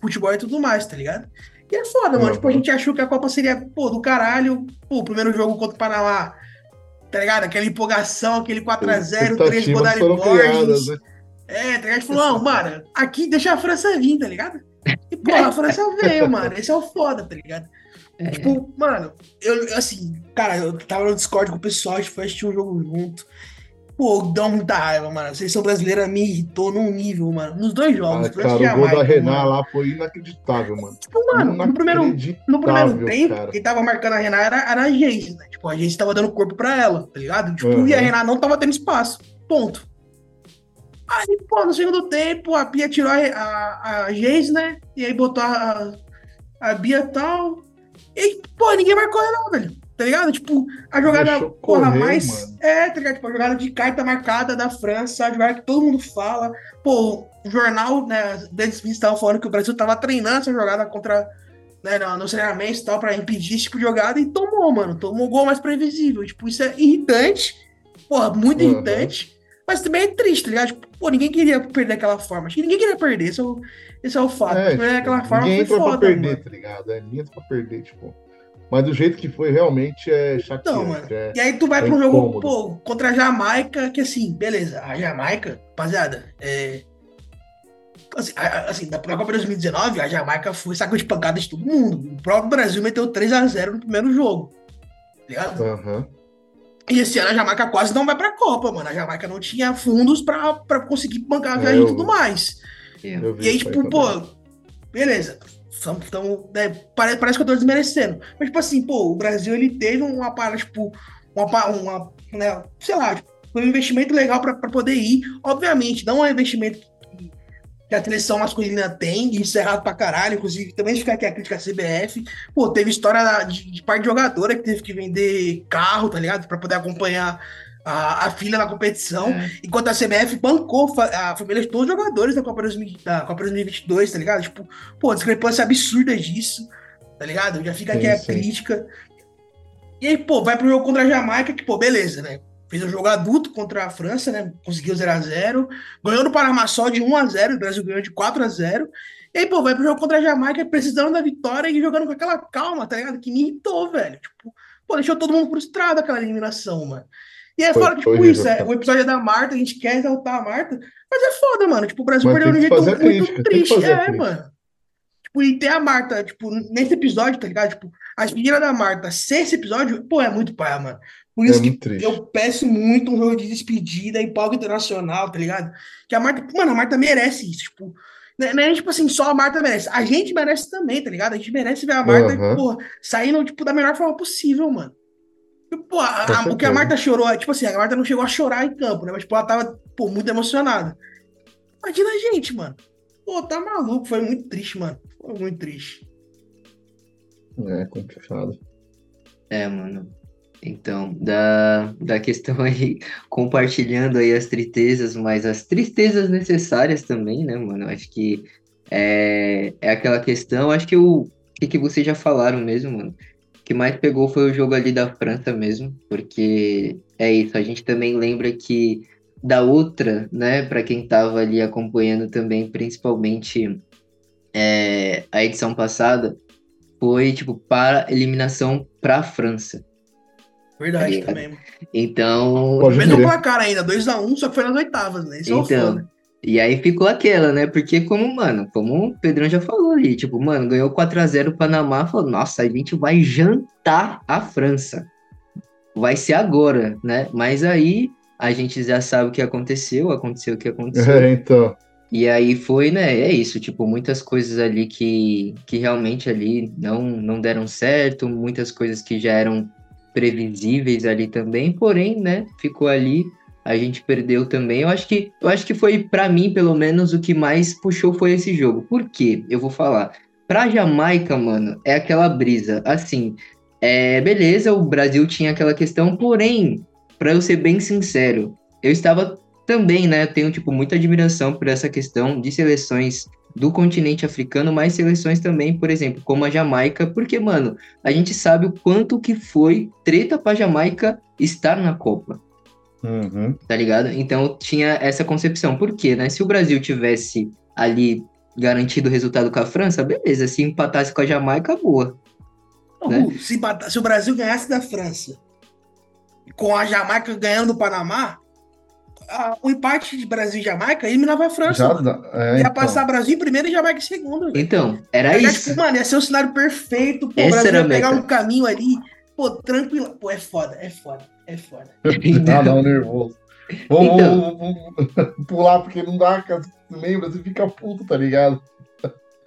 futebol e tudo mais, tá ligado? E é foda, mano. Uhum. Tipo, a gente achou que a Copa seria, pô, do caralho. Pô, o primeiro jogo contra o Panamá, tá ligado? Aquela empolgação, aquele 4x0, 3 gols da Expectativas foram criadas, Borges. né? É, tá ligado? A gente falou, não, mano, aqui deixa a França vir, tá ligado? E, pô, a França veio, mano. Esse é o foda, tá ligado? É. Tipo, mano, eu, assim, cara, eu tava no Discord com o pessoal, a gente foi assistir um jogo junto. Pô, dá muita raiva, mano. A seleção brasileira me irritou num nível, mano. Nos dois jogos, Ah, cara, o gol da Renan mano. lá foi inacreditável, mano. Tipo, mano, no primeiro, no primeiro tempo, cara. quem tava marcando a Renan era, era a Geise, né? Tipo, a Geise tava dando corpo pra ela, tá ligado? Tipo, Uhum. e a Renan não tava tendo espaço. Ponto. Aí, pô, no segundo tempo, a Pia tirou a, a, a Geise, né? E aí botou a, a Bia e tal. E, pô, ninguém marcou ela, velho. Tá ligado? Tipo, a jogada, porra, correr, mais. mano. É, tá ligado? Tipo, a jogada de carta marcada da França, a jogada que todo mundo fala. Pô, o jornal, né? Denis Smith tava falando que o Brasil tava treinando essa jogada contra. Né, no, nos treinamentos e tal, pra impedir esse tipo de jogada e tomou, mano. Tomou o gol mais previsível. Tipo, isso é irritante. Porra, muito Uhum. irritante. Mas também é triste, tá ligado? Tipo, pô, ninguém queria perder daquela forma. Acho que ninguém queria perder, esse é o, esse é o fato. É, perder daquela tipo, forma ninguém foi entra pra perder, mano. tá ligado? É, ninguém entra pra perder, tipo. Mas do jeito que foi, realmente é chateante. Então, mano. é- E aí tu vai é pra um jogo, incômodo. pô, contra a Jamaica, que assim, beleza, a Jamaica, rapaziada, é. Assim, a- a- assim, na Copa 2019, a Jamaica foi saco de pancada de todo mundo. O próprio Brasil meteu 3x0 no primeiro jogo. Tá ligado? Aham. E esse ano a Jamaica quase não vai pra Copa, mano. A Jamaica não tinha fundos pra, pra conseguir bancar a É, viagem e tudo mais. E aí, tipo, pô, beleza. Tamo, tamo- né, pare- parece que eu tô desmerecendo. Mas, tipo assim, pô, o Brasil ele teve uma parada, tipo, uma, uma né, sei lá, tipo, foi um investimento legal pra poder ir. Obviamente, não é um investimento que, a seleção masculina tem, isso é errado pra caralho. Inclusive, também fica aqui a crítica à CBF. Pô, teve história de, de de jogadora que teve que vender carro, tá ligado? Pra poder acompanhar a, a filha na competição. É. Enquanto a CBF bancou a família de todos os jogadores da Copa, 2000 da Copa 2022, tá ligado? Tipo, pô, discrepância absurda disso, tá ligado? Já fica aqui a crítica. E aí, pô, vai pro jogo contra a Jamaica, que, pô, beleza, né? Fez um jogo adulto contra a França, né? Conseguiu 0x0. Ganhou no Panamá só de 1x0, o Brasil ganhou de 4x0. E aí, pô, vai pro jogo contra a Jamaica precisando da vitória e jogando com aquela calma, tá ligado? Que me irritou, velho. Tipo, pô, deixou todo mundo frustrado aquela eliminação, mano. E aí, Foi- fora que, tipo, isso, é, o episódio é da Marta, a gente quer exaltar a Marta, mas é foda, mano. Tipo, o Brasil Mas perdeu de um que jeito muito crítica, que triste. É, mano. Tipo, e ter a Marta, tipo, nesse episódio, tá ligado? Tipo, as meninas da Marta ser esse episódio, pô, é muito paia, mano. Por É isso que muito triste. eu peço muito um jogo de despedida em palco internacional, tá ligado? Que a Marta, mano, a Marta merece isso, tipo. Não é, não é, tipo assim, só a Marta merece. A gente merece também, tá ligado? A gente merece ver a Marta, Aham. pô, saindo, tipo, da melhor forma possível, mano. Pô, a- a- o que a. Marta chorou, é, tipo assim, a Marta não chegou a chorar em campo, né? Mas, tipo, ela tava, pô, muito emocionada. Imagina a gente, mano. Pô, tá maluco, foi muito triste, mano. Foi muito triste. É complicado. É, mano. Então, da, da questão aí, compartilhando aí as tristezas, mas as tristezas necessárias também, né, mano? Acho que é, é aquela questão, acho que o que, que vocês já falaram mesmo, mano. O que mais pegou foi o jogo ali da França mesmo, porque é isso, a gente também lembra que da outra, né, para quem tava ali acompanhando também, principalmente é, a edição passada, foi tipo para eliminação para a França. Verdade Tá também. Então, Pode Mesmo crer. placar ainda, 2x1, só que foi nas oitavas, né? Isso é o então, foda. E aí ficou aquela, né? Porque como, mano, como o Pedrão já falou ali, tipo, mano, ganhou 4 a 0 o Panamá, falou, nossa, a gente vai jantar a França. Vai ser agora, né? Mas aí a gente já sabe o que aconteceu, aconteceu o que aconteceu. É, então. E aí foi, né? É isso, tipo, muitas coisas ali que, que realmente ali não, não deram certo, muitas coisas que já eram previsíveis ali também, porém, né, ficou ali, a gente perdeu também. Eu acho que eu acho que foi pra mim, pelo menos, o que mais puxou foi esse jogo. Por quê? Eu vou falar. Pra Jamaica, mano, é aquela brisa, assim, é, beleza, o Brasil tinha aquela questão, porém, pra eu ser bem sincero, eu estava também, né, tenho, tipo, muita admiração por essa questão de seleções do continente africano, mas seleções também, por exemplo, como a Jamaica, porque, mano, a gente sabe o quanto que foi treta pra Jamaica estar na Copa, Uhum. tá ligado? Então tinha essa concepção. Por quê, né? Se o Brasil tivesse ali garantido o resultado com a França, beleza, se empatasse com a Jamaica, boa. né? Se, se o Brasil ganhasse da França, com a Jamaica ganhando do Panamá, a- o empate de Brasil e Jamaica eliminava a França. Já. É, Ia então. passar Brasil em primeiro e Jamaica em segundo. velho. Então, era isso. Tipo, mano, ia ser um cenário perfeito. Pô, o Essa Brasil pegar meta. um caminho ali, pô, tranquilo. Pô, é foda, é foda, é foda. Ah, não, nervoso. Vamos, Então. vamos- vamos pular, porque não dá, lembra, você fica puto, tá ligado?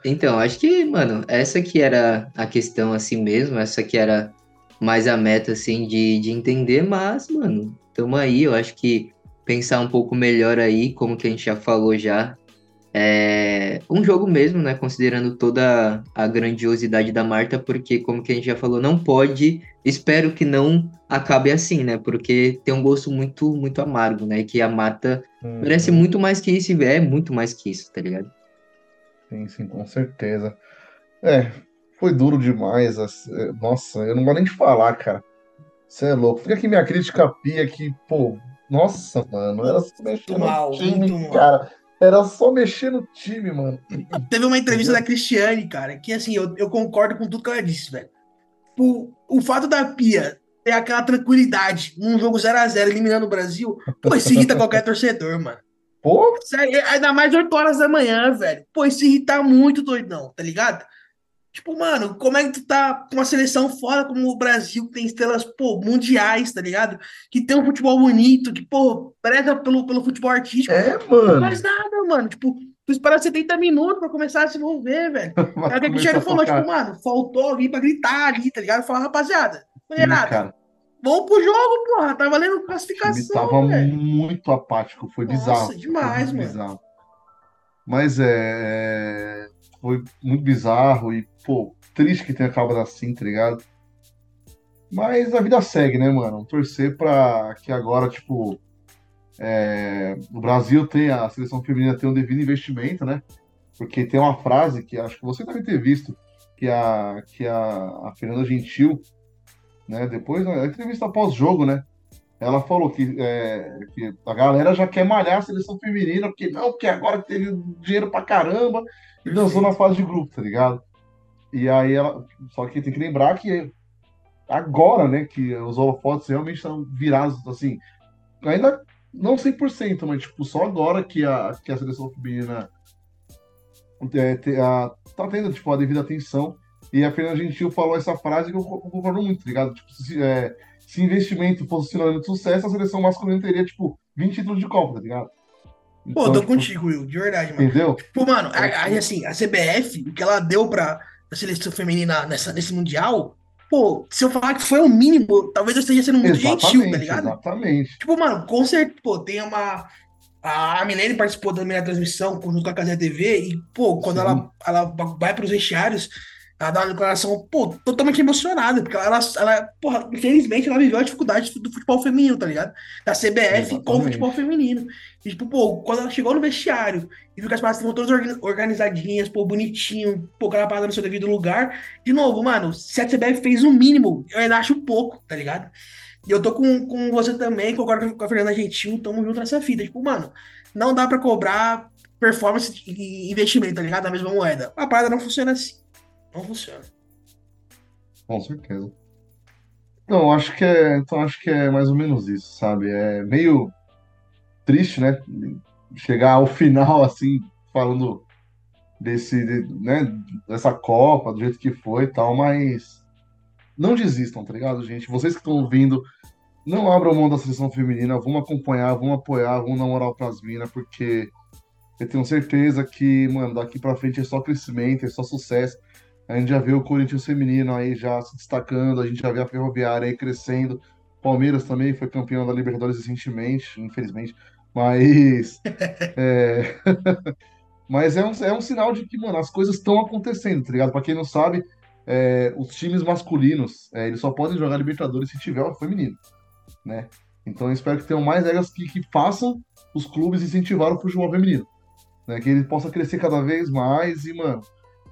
Então, acho que, mano, essa que era a questão assim mesmo, essa que era mais a meta, assim, de, de entender, mas, mano, tamo aí, eu acho que pensar um pouco melhor aí, como que a gente já falou já, é um jogo mesmo, né, considerando toda a grandiosidade da Marta, porque, como que a gente já falou, não pode, espero que não acabe assim, né, porque tem um gosto muito, muito amargo, né, que a Marta merece Uhum. muito mais que isso e é muito mais que isso, tá ligado? Sim, sim, com certeza. É, foi duro demais. é, Nossa, eu não vou nem te falar, cara. Você é louco. Fica aqui minha crítica pia que, pô, Nossa, mano, era só mexer Muito no mal, time, cara. Era só mexer no time, mano. Teve uma entrevista Entendeu? da Cristiane, cara, que assim, eu, eu concordo com tudo que ela disse, velho. O, o fato da Pia ter aquela tranquilidade num jogo 0x0 eliminando o Brasil, pô, isso irrita qualquer torcedor, mano. Pô, Sério, ainda mais 8 horas da manhã, velho. Pô, isso irrita muito, doidão, tá ligado? Tipo, mano, como é que tu tá com uma seleção fora como o Brasil, que tem estrelas, pô, mundiais, tá ligado? Que tem um futebol bonito, que, pô, preza pelo, pelo futebol artístico. é, Não mano. faz nada, mano. Tipo, tu espera 70 minutos pra começar a se envolver, velho. É o que começar Cristiano falou, tipo, mano, faltou alguém pra gritar ali, tá ligado? Falar, rapaziada, não é nada. cara. Vamos pro jogo, porra. Tá valendo O classificação, tava velho. muito apático, foi Nossa, bizarro. Foi demais, muito mano. bizarro. Mas é, é, foi muito bizarro e, pô, triste que tenha acabado assim, tá ligado? Mas a vida segue, né, mano? Torcer pra que agora, tipo, é, o Brasil tenha, a seleção feminina tenha um devido investimento, né? Porque tem uma frase que acho que você deve ter visto, que a, que a, a Fernanda Gentil, né, depois da entrevista pós-jogo, né? Ela falou que, é, que a galera já quer malhar a seleção feminina, porque não, porque agora teve dinheiro pra caramba e dançou na fase de grupo, tá ligado? E aí ela. Só que tem que lembrar que agora, né, que os holofotes realmente estão virados, assim, ainda não 100%, mas tipo, só agora que a, que a seleção feminina é, te- a- tá tendo, tipo, a devida atenção. E a Fernanda Gentil falou essa frase que eu co- concordo muito, tá ligado? Tipo, se, é, se investimento fosse sinônimo de sucesso, a seleção masculina teria, tipo, 20 títulos de Copa, tá ligado? Pô, Então, tô tipo, contigo, Will, de verdade, mano. Entendeu? Tipo, mano, a, a- assim, a CBF, o que ela deu pra, seleção feminina nessa, nesse Mundial, pô, se eu falar que foi o mínimo, talvez eu esteja sendo muito gentil, tá Exatamente, ligado? exatamente. Tipo, mano, com certeza, pô, tem uma. A Milene participou da minha transmissão junto com a Casé TV e, pô, quando Sim. ela, ela vai pros vestiários, ela dá uma declaração, pô, totalmente emocionada, porque ela, ela, porra, infelizmente ela viveu a dificuldade do futebol feminino, tá ligado? Da CBF com o Exatamente. futebol feminino. E, tipo, pô, quando ela chegou no vestiário e viu que as paradas estavam todas organ- organizadinhas, pô, bonitinho, pô, cada parada no seu devido lugar. De novo, mano, se a CBF fez o mínimo, eu ainda acho pouco, tá ligado? E eu tô com, com você também, concordo com a Fernanda Gentil, tamo junto nessa fita. Tipo, mano, não dá pra cobrar performance e investimento, tá ligado? Na mesma moeda. A parada não funciona assim. Não funciona. Com certeza. Então, acho que é, então acho que é mais ou menos isso, sabe? É meio triste, né? Chegar ao final assim, falando desse, de- né, dessa Copa, do jeito que foi e tal, mas não desistam, tá ligado, gente? Vocês que estão ouvindo, não abram mão da seleção feminina, vamos acompanhar, vamos apoiar, vamos dar moral pras minas, porque eu tenho certeza que, mano, daqui pra frente é só crescimento, é só sucesso. A gente já vê o Corinthians feminino aí já se destacando, a gente já vê a Ferroviária aí crescendo. Palmeiras também foi campeão da Libertadores recentemente, infelizmente. Mas é, mas é um, é um sinal de que, mano, as coisas estão acontecendo, tá ligado? Pra quem não sabe, é, os times masculinos, é, eles só podem jogar Libertadores se tiver o feminino, né? Então eu espero que tenham mais regras que, que façam os clubes incentivar o futebol feminino, né? Que ele possa crescer cada vez mais e, mano,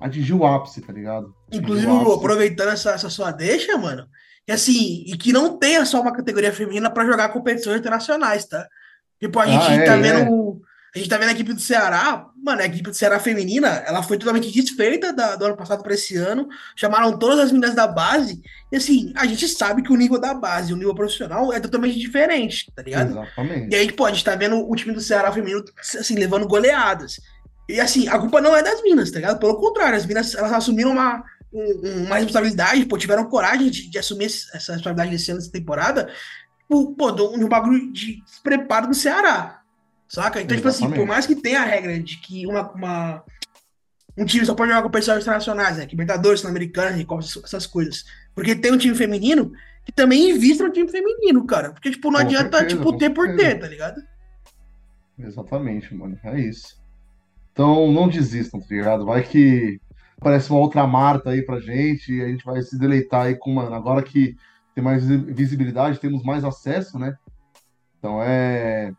atingir o ápice, tá ligado? Inclusive, Lu, aproveitando essa, essa sua deixa, mano, e assim, e que não tenha só uma categoria feminina pra jogar competições internacionais, tá? Tipo, a gente Ah, é, tá é. vendo. A gente tá vendo a equipe do Ceará, mano, a equipe do Ceará feminina, ela foi totalmente desfeita da- do ano passado para esse ano. Chamaram todas as meninas da base. E assim, a gente sabe que o nível da base, o nível profissional é totalmente diferente, tá ligado? Exatamente. E aí, pô, a gente tá vendo o time do Ceará feminino, assim, levando goleadas. E assim, a culpa não é das minas, tá ligado? Pelo contrário, as minas, elas assumiram uma, um- uma responsabilidade, pô, tiveram coragem de, de assumir essa responsabilidade desse ano, dessa temporada, pô, pô, de um bagulho de despreparo do Ceará, saca? Então, tipo assim, Exatamente. por mais que tenha a regra de que uma, uma- um time só pode jogar competições internacionais, né? Libertadores, Sul-Americanas, e Copa, essas coisas. Porque tem um time feminino que também invista no time feminino, cara. Porque, tipo, não Com adianta, certeza, tipo, com ter por ter, tá ligado? Exatamente, mano. É isso. Então não desistam, tá ligado? Vai que aparece uma outra Marta aí pra gente e a gente vai se deleitar aí com, mano, agora que tem mais visi- visibilidade, temos mais acesso, né? Então é,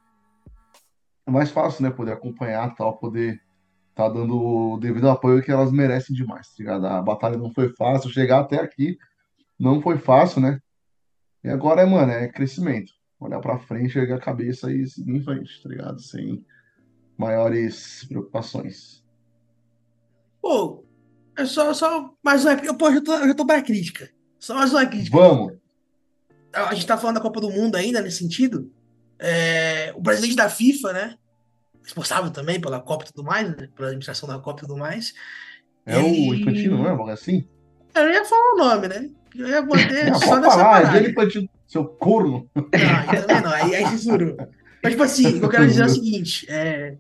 é mais fácil, né? Poder acompanhar tal, poder tá dando o devido apoio que elas merecem demais, tá ligado? A batalha não foi fácil, chegar até aqui não foi fácil, né? E agora é, mano, é crescimento. olhar pra frente, erguer a cabeça e seguir em frente, tá ligado? Sem maiores preocupações. Pô, é só, só mais uma. Pô, eu tô, eu tô pra crítica. Só mais uma crítica. Vamos! A gente tá falando da Copa do Mundo ainda nesse sentido. É, o presidente da FIFA, né? Responsável também pela Copa e tudo mais, né, pela administração da Copa e tudo mais. É ele- o Infantino, não é? Algo assim? Eu ia falar o nome, né? Eu ia manter Não, só nessa falar, é parada. dele Infantino, seu corno. Não, aí também não, aí, aí censurou. Mas, tipo assim, eu quero dizer é o seguinte: é,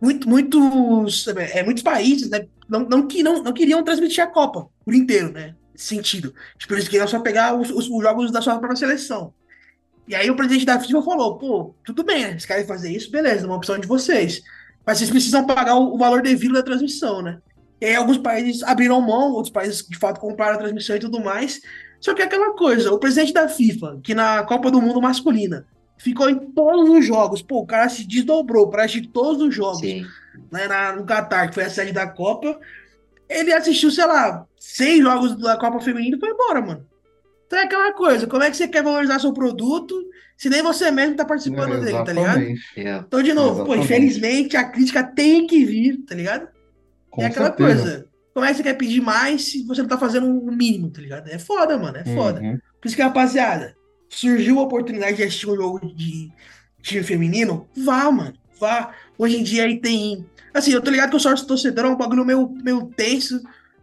muito, muitos, é, muitos países né, não, não, que- não, não queriam transmitir a Copa por inteiro, né? Nesse sentido. Tipo, eles queriam só pegar os, os- os jogos da sua própria seleção. E aí o presidente da FIFA falou: pô, tudo bem, né? Vocês querem fazer isso? Beleza, é uma opção de vocês. Mas vocês precisam pagar o, o valor devido da transmissão, né? E aí alguns países abriram mão, outros países de fato compraram a transmissão e tudo mais. Só que é aquela coisa, o presidente da FIFA, que na Copa do Mundo masculina ficou em todos os jogos, pô, o cara se desdobrou para assistir todos os jogos né, na- no Catar, que foi a sede da Copa. Ele assistiu, sei lá, seis jogos da Copa Feminina e foi embora, mano. Então é aquela coisa, como é que você quer valorizar seu produto se nem você mesmo tá participando dele, tá ligado? É. Então, de novo, pô, Exatamente. infelizmente a crítica tem que vir, tá ligado? Com é aquela certeza. coisa. Como é que você quer pedir mais se você não tá fazendo o mínimo, tá ligado? É foda, mano, é foda. Uhum. Por isso que, rapaziada, surgiu a oportunidade de assistir um jogo de time feminino, vá, mano, vá. Hoje em dia aí tem. Assim, eu tô ligado que o sorte torcedor é um bagulho meio, meio tenso.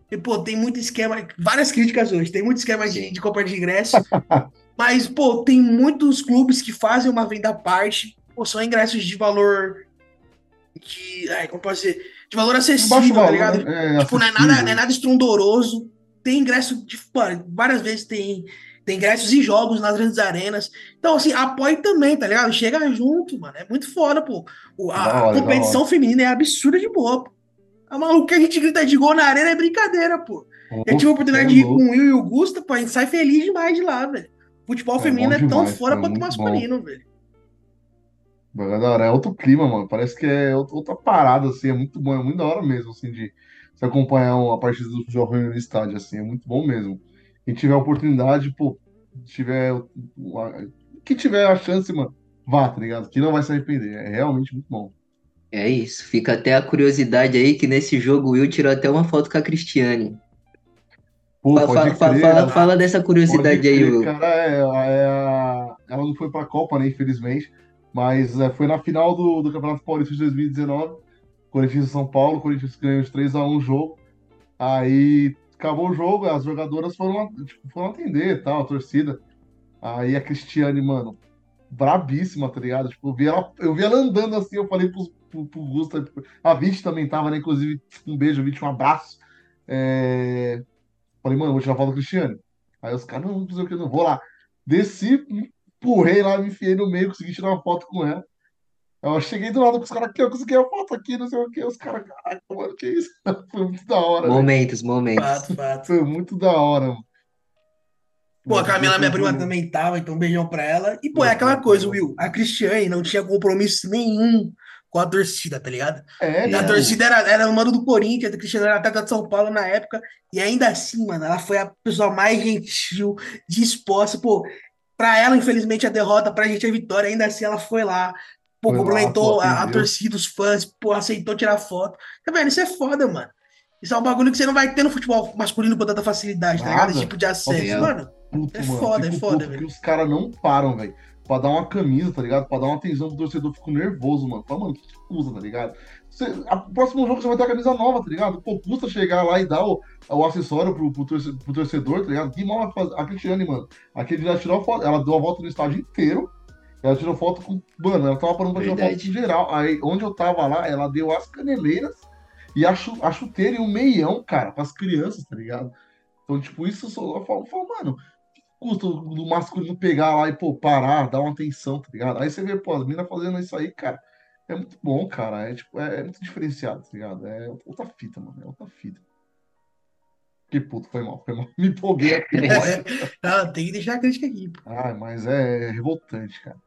E, pô, tem muito esquema, várias críticas hoje, tem muito esquema de, de compra de ingresso. mas, pô, tem muitos clubes que fazem uma venda à parte, pô, são ingressos de valor. De. Ai, como posso dizer? De valor acessível, tá valor, ligado? né? É, Tipo, não é, nada, não é nada estrondoroso. Tem ingresso de. mano, várias vezes tem, tem ingressos e jogos nas grandes arenas. Então, assim, apoie também, tá ligado? Chega junto, mano. É muito foda, pô. O- a da competição feminina é absurda de boa, pô. A maluco que a gente grita de gol na arena é brincadeira, pô. Eu tive a oportunidade de ir com o Will e o Gusta, pô, a gente sai feliz demais de lá, velho. Futebol É feminino bom é tão demais, fora cara, quanto masculino, velho. É é outro clima, mano. Parece que é outra parada, assim. É muito bom, é muito da hora mesmo, assim, de você acompanhar uma partida do feminino no estádio, assim. É muito bom mesmo. Quem tiver oportunidade, pô, tiver. Quem tiver a chance, mano, vá, tá ligado? Que não vai se arrepender. É realmente muito bom. É isso. Fica até a curiosidade aí que nesse jogo o Will tirou até uma foto com a Cristiane. Pô, Fa- pode fa- fa- crer, fala, ela- fala dessa curiosidade aí, crer, Will. cara, é, é ela não foi pra Copa, né, infelizmente, mas é, foi na final do, do Campeonato Paulista de 2019, Corinthians e São Paulo, Corinthians ganhou de 3x1 o jogo, aí acabou o jogo, as jogadoras foram, tipo, foram atender tal, a torcida, aí a Cristiane, mano, brabíssima, tá ligado? Tipo, eu vi ela, eu vi ela andando assim, eu falei pro, pro, pro Gusta, a Vit também tava, né, inclusive, um beijo, Vit, um abraço, é... Falei, mano, vou tirar foto do Cristiane. Aí os caras, não, não sei o que, não vou lá. Desci, empurrei lá, me enfiei no meio, consegui tirar uma foto com ela. Eu cheguei do lado com os caras aqui, eu consegui a foto aqui, não sei o que. Os caras, caraca, mano, que isso? Foi muito da hora, velho. Momentos, momentos. Fato, fato. Foi muito da hora, mano. Pô, a Camila, minha prima, também tava, então um beijão pra ela. E, pô, é aquela coisa, Will. A Cristiane não tinha compromisso nenhum com a torcida, tá ligado? É, E a torcida era, era o mano do Corinthians, a Cristiane era atleta de São Paulo na época. E ainda assim, mano, ela foi a pessoa mais gentil, disposta. Pô, pra ela, infelizmente, a derrota, pra gente a vitória, ainda assim ela foi lá. Pô, Foi lá, a, a torcida, os fãs, pô, aceitou tirar foto. Tá vendo? Isso é foda, mano. Isso é um bagulho que você não vai ter no futebol masculino com tanta facilidade, tá ligado? Nada. Esse tipo de acesso, mano. puto, É mano. foda, é foda, velho. porque os caras não param, velho. Pra dar uma camisa, tá ligado? Pra dar uma atenção pro torcedor, fico nervoso, mano. Fala, mano, o que que usa, tá ligado? Você, a, o próximo jogo você vai ter a camisa nova, tá ligado? Pô, custa chegar lá e dar o, o acessório pro, pro, torce- pro torcedor, tá ligado? Que mal vai fazer. A Cristiane, mano, aquele já tirou foto, ela deu a volta no estádio inteiro. Ela tirou foto com. Mano, ela tava parando pra tirar foto com geral. Aí, onde eu tava lá, ela deu as caneleiras e a, chu, a chuteira e o meião, cara, pras crianças, tá ligado? Então, tipo, isso eu só eu falo, eu falo, mano, custa do masculino pegar lá e, pô, parar, dar uma atenção, tá ligado? Aí você vê, pô, as meninas fazendo isso aí, cara, é muito bom, cara. É, tipo, é, é muito diferenciado, tá ligado? É outra fita, mano. É outra fita. Que puto, foi mal, foi mal. Me empolguei aqui. Não, tem que deixar a crítica aqui, pô. Ah, mas é revoltante, cara.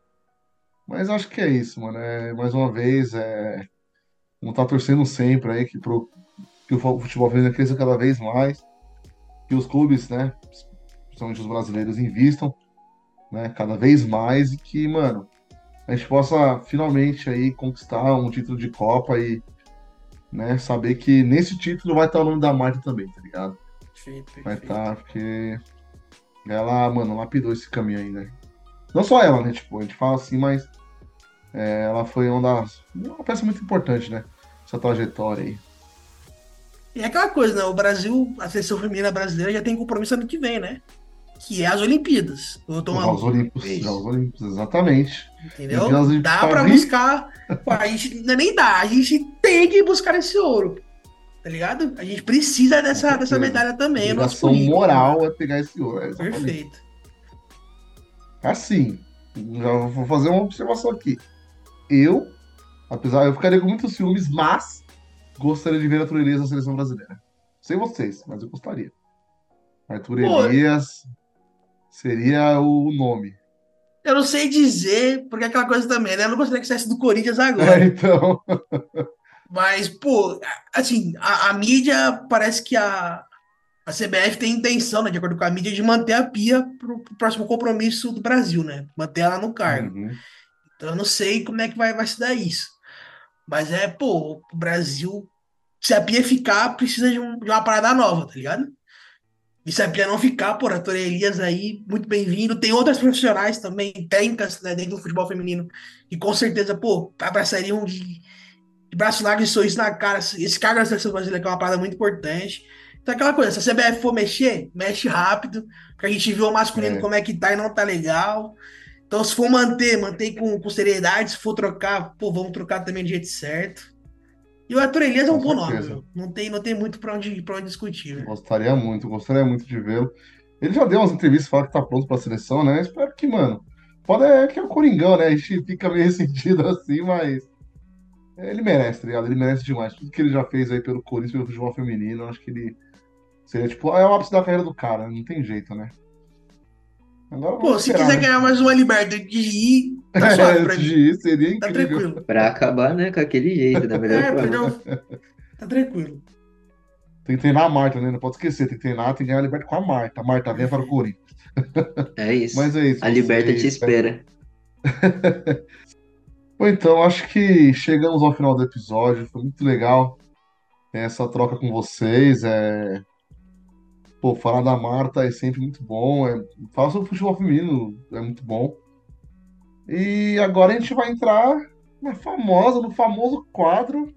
Mas acho que é isso, mano. É, mais uma vez, é, vamos estar torcendo sempre aí que, pro, que o futebol feminino cresça cada vez mais, que os clubes, né, principalmente os brasileiros, invistam né? Cada vez mais e que, mano, a gente possa finalmente aí conquistar um título de Copa e né, saber que nesse título vai estar o nome da Marta também, tá ligado? Perfeito. Vai estar, porque ela, mano, lapidou esse caminho aí, né? Não só ela, né? Tipo, a gente fala assim, mas é, ela foi uma das. Uma peça muito importante, né? Essa trajetória aí. E é aquela coisa, né? O Brasil, a seleção feminina brasileira já tem compromisso ano que vem, né? Que é as Olimpíadas. Eu tô Jogos Olímpicos, Isso. Jogos Olímpicos, exatamente. Entendeu? Dá pra bem- buscar. A gente não é nem dá, a gente tem que buscar esse ouro. Tá ligado? A gente precisa dessa, dessa medalha também. é Obrigação currículo. moral é pegar esse ouro. É. Perfeito. Assim, já vou fazer uma observação aqui. Eu, apesar, eu ficaria com muitos ciúmes, mas gostaria de ver a Arthur Elias na seleção brasileira. Sei vocês, mas eu gostaria. Arthur Pô. Elias seria o nome. Eu não sei dizer, porque é aquela coisa também, né? Eu não gostaria que saísse do Corinthians É, agora. então, Mas, pô, assim, a, a mídia parece que a, a CBF tem intenção, né, de acordo com a mídia, de manter a Pia pro, pro próximo compromisso do Brasil, né? Manter ela no cargo. uhum. Então eu não sei como é que vai, vai se dar isso. Mas é, pô, o Brasil, se a Pia ficar, precisa de, um- de uma parada nova, tá ligado? E se a Pia não ficar, pô, a Tora Elias aí, muito bem-vindo. Tem outras profissionais também, técnicas, né, dentro do futebol feminino, que com certeza, pô, abraçariam de, de braço largo e sorriso na cara. Esse cargo da seleção brasileira que é uma parada muito importante. Então, aquela coisa, se a CBF for mexer, mexe rápido, porque a gente viu o masculino É. como é que tá e não tá legal. Então, se for manter, mantém com, com seriedade. Se for trocar, pô, vamos trocar também do jeito certo. E o Arthur Elias é um bom nome, meu. Não tem, não tem muito pra onde, pra onde discutir, velho. Gostaria muito, gostaria muito de vê-lo. Ele já deu umas entrevistas falando que tá pronto pra seleção, né? Espero que, mano. Pode é que é o Coringão, né? A gente fica meio ressentido assim, mas. Ele merece, tá ligado? Ele merece demais. Tudo que ele já fez aí pelo Corinthians, pelo futebol feminino, acho que ele. Seria tipo. É o ápice da carreira do cara, não tem jeito, né? Agora Pô, se esperar, quiser né? ganhar mais uma Libertadores de ir, tá suave pra É, mim. de- seria Tá incrível. tranquilo. Pra acabar, né, com aquele jeito, da melhor É, forma. Tá tranquilo. Tem que treinar a Marta, né? Não pode esquecer, tem que treinar, tem que ganhar a Liberta com a Marta. A Marta vem para o Corinthians. É isso. Mas é isso. A Liberta te espera. Bom, então, acho que chegamos ao final do episódio. Foi muito legal ter essa troca com vocês. É... Pô, falar da Marta é sempre muito bom. É... Falar sobre futebol feminino é muito bom. E agora a gente vai entrar na famosa, no famoso quadro,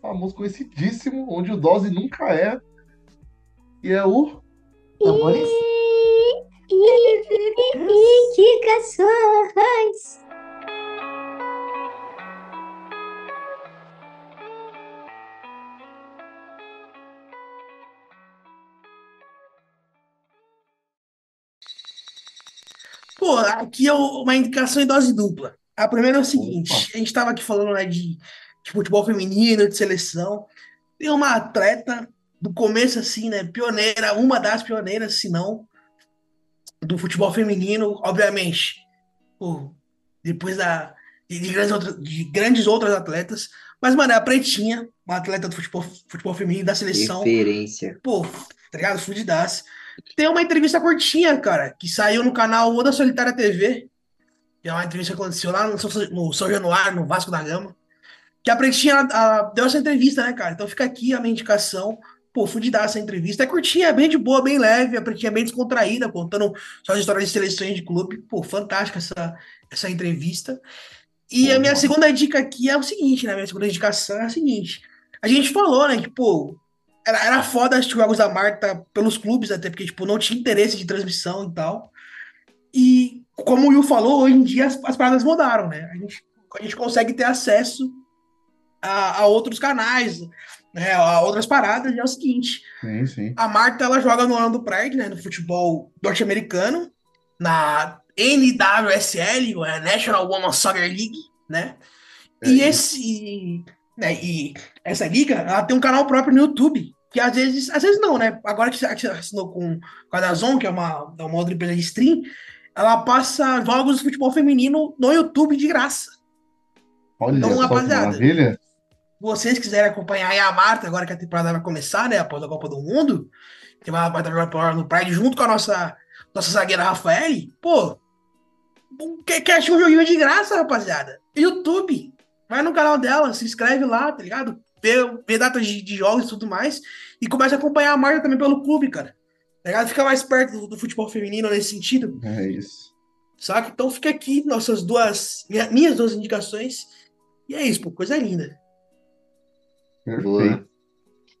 famoso conhecidíssimo, onde o Dose nunca é. E é o. Amores? Indicações. Pô, aqui é uma indicação em dose dupla. A primeira é o seguinte: a gente estava aqui falando né, de, de futebol feminino, de seleção. Tem uma atleta do começo, assim, né? Pioneira, uma das pioneiras, se não, do futebol feminino, obviamente. Pô, depois da, de, de grandes outras, de grandes outras atletas. Mas, mano, é a Pretinha, uma atleta do futebol, futebol feminino da seleção Referência. pô, tá ligado? Fudidaço. Tem uma entrevista curtinha, cara, que saiu no canal Oda Solitária TV. Que é uma entrevista que aconteceu lá no São, no São Januário, no Vasco da Gama. Que a Pretinha ela deu essa entrevista, né, cara? Então fica aqui a minha indicação. Pô, fudidaço essa entrevista. É curtinha, é bem de boa, bem leve. A Pretinha é bem descontraída, contando suas histórias de seleções de clube. Pô, fantástica essa, essa entrevista. E a minha Boa. segunda dica aqui é o seguinte, né? A minha segunda indicação é a seguinte. A gente falou, né, que, pô, era, era foda assistir jogos da Marta pelos clubes, até porque, tipo, não tinha interesse de transmissão e tal. E, como o Will falou, hoje em dia as, as paradas mudaram, né? A gente, a gente consegue ter acesso a, a outros canais, né? A outras paradas, e é o seguinte. Sim, sim. A Marta, ela joga no Orlando Pride, né? No futebol norte-americano, na NWSL, ou é National Women's Soccer League, né? É e esse... Né, e essa liga, ela tem um canal próprio no YouTube, que às vezes... Às vezes não, né? Agora que você assinou com, com a Dazon, que é uma, é uma outra empresa de stream, ela passa jogos de futebol feminino no YouTube de graça. Olha Então, rapaziada, maravilha. vocês quiserem acompanhar a Marta, agora que a temporada vai começar, né? Após a Copa do Mundo, que vai vai estar jogando no Pride junto com a nossa, nossa zagueira Rafael, pô, Quer, quer achar um joguinho de graça, rapaziada? YouTube. Vai no canal dela, se inscreve lá, tá ligado? Vê, vê datas de, de jogos e tudo mais. E começa a acompanhar a marca também pelo clube, cara. Tá ligado? Fica mais perto do, do futebol feminino nesse sentido. É isso. Saca? Então fica aqui nossas duas. Minha, minhas duas indicações. E é isso, pô, coisa linda. Boa.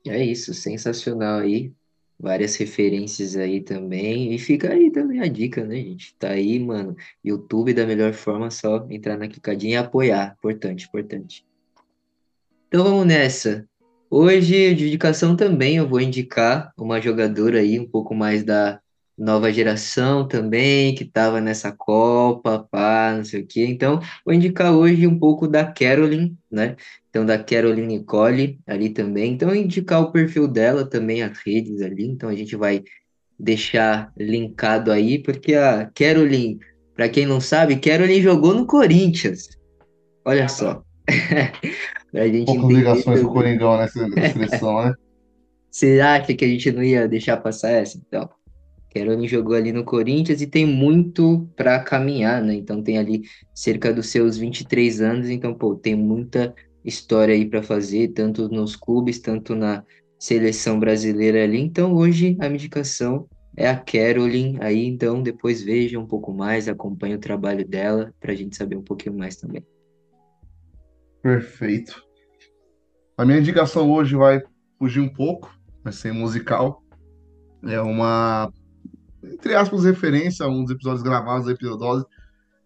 É isso, sensacional aí. Várias referências aí também. E fica aí também a dica, né, gente? Tá aí, mano. YouTube da melhor forma, só entrar na clicadinha e apoiar. Importante, importante. Então vamos nessa. Hoje, de indicação também, eu vou indicar uma jogadora aí, um pouco mais da nova geração também, que estava nessa Copa, pá, não sei o quê. Então, vou indicar hoje um pouco da Caroline, né? Então, da Caroline Nicole ali também. Então, indicar o perfil dela também, as redes ali. Então, a gente vai deixar linkado aí, porque a Caroline, para quem não sabe, Caroline jogou no Corinthians. Olha só. pra gente Poucas ligações com o Coringão nessa seleção, né? Acha que a gente não ia deixar passar essa? Então, Caroline jogou ali no Corinthians e tem muito para caminhar, né? Então tem ali cerca dos seus 23 anos, então pô, tem muita história aí para fazer, tanto nos clubes, tanto na seleção brasileira ali. Então hoje a indicação é a Caroline aí, então depois veja um pouco mais, acompanhe o trabalho dela para a gente saber um pouquinho mais também. Perfeito. A minha indicação hoje vai fugir um pouco, vai ser musical. É uma entre aspas, referência a um dos episódios gravados da Epidose,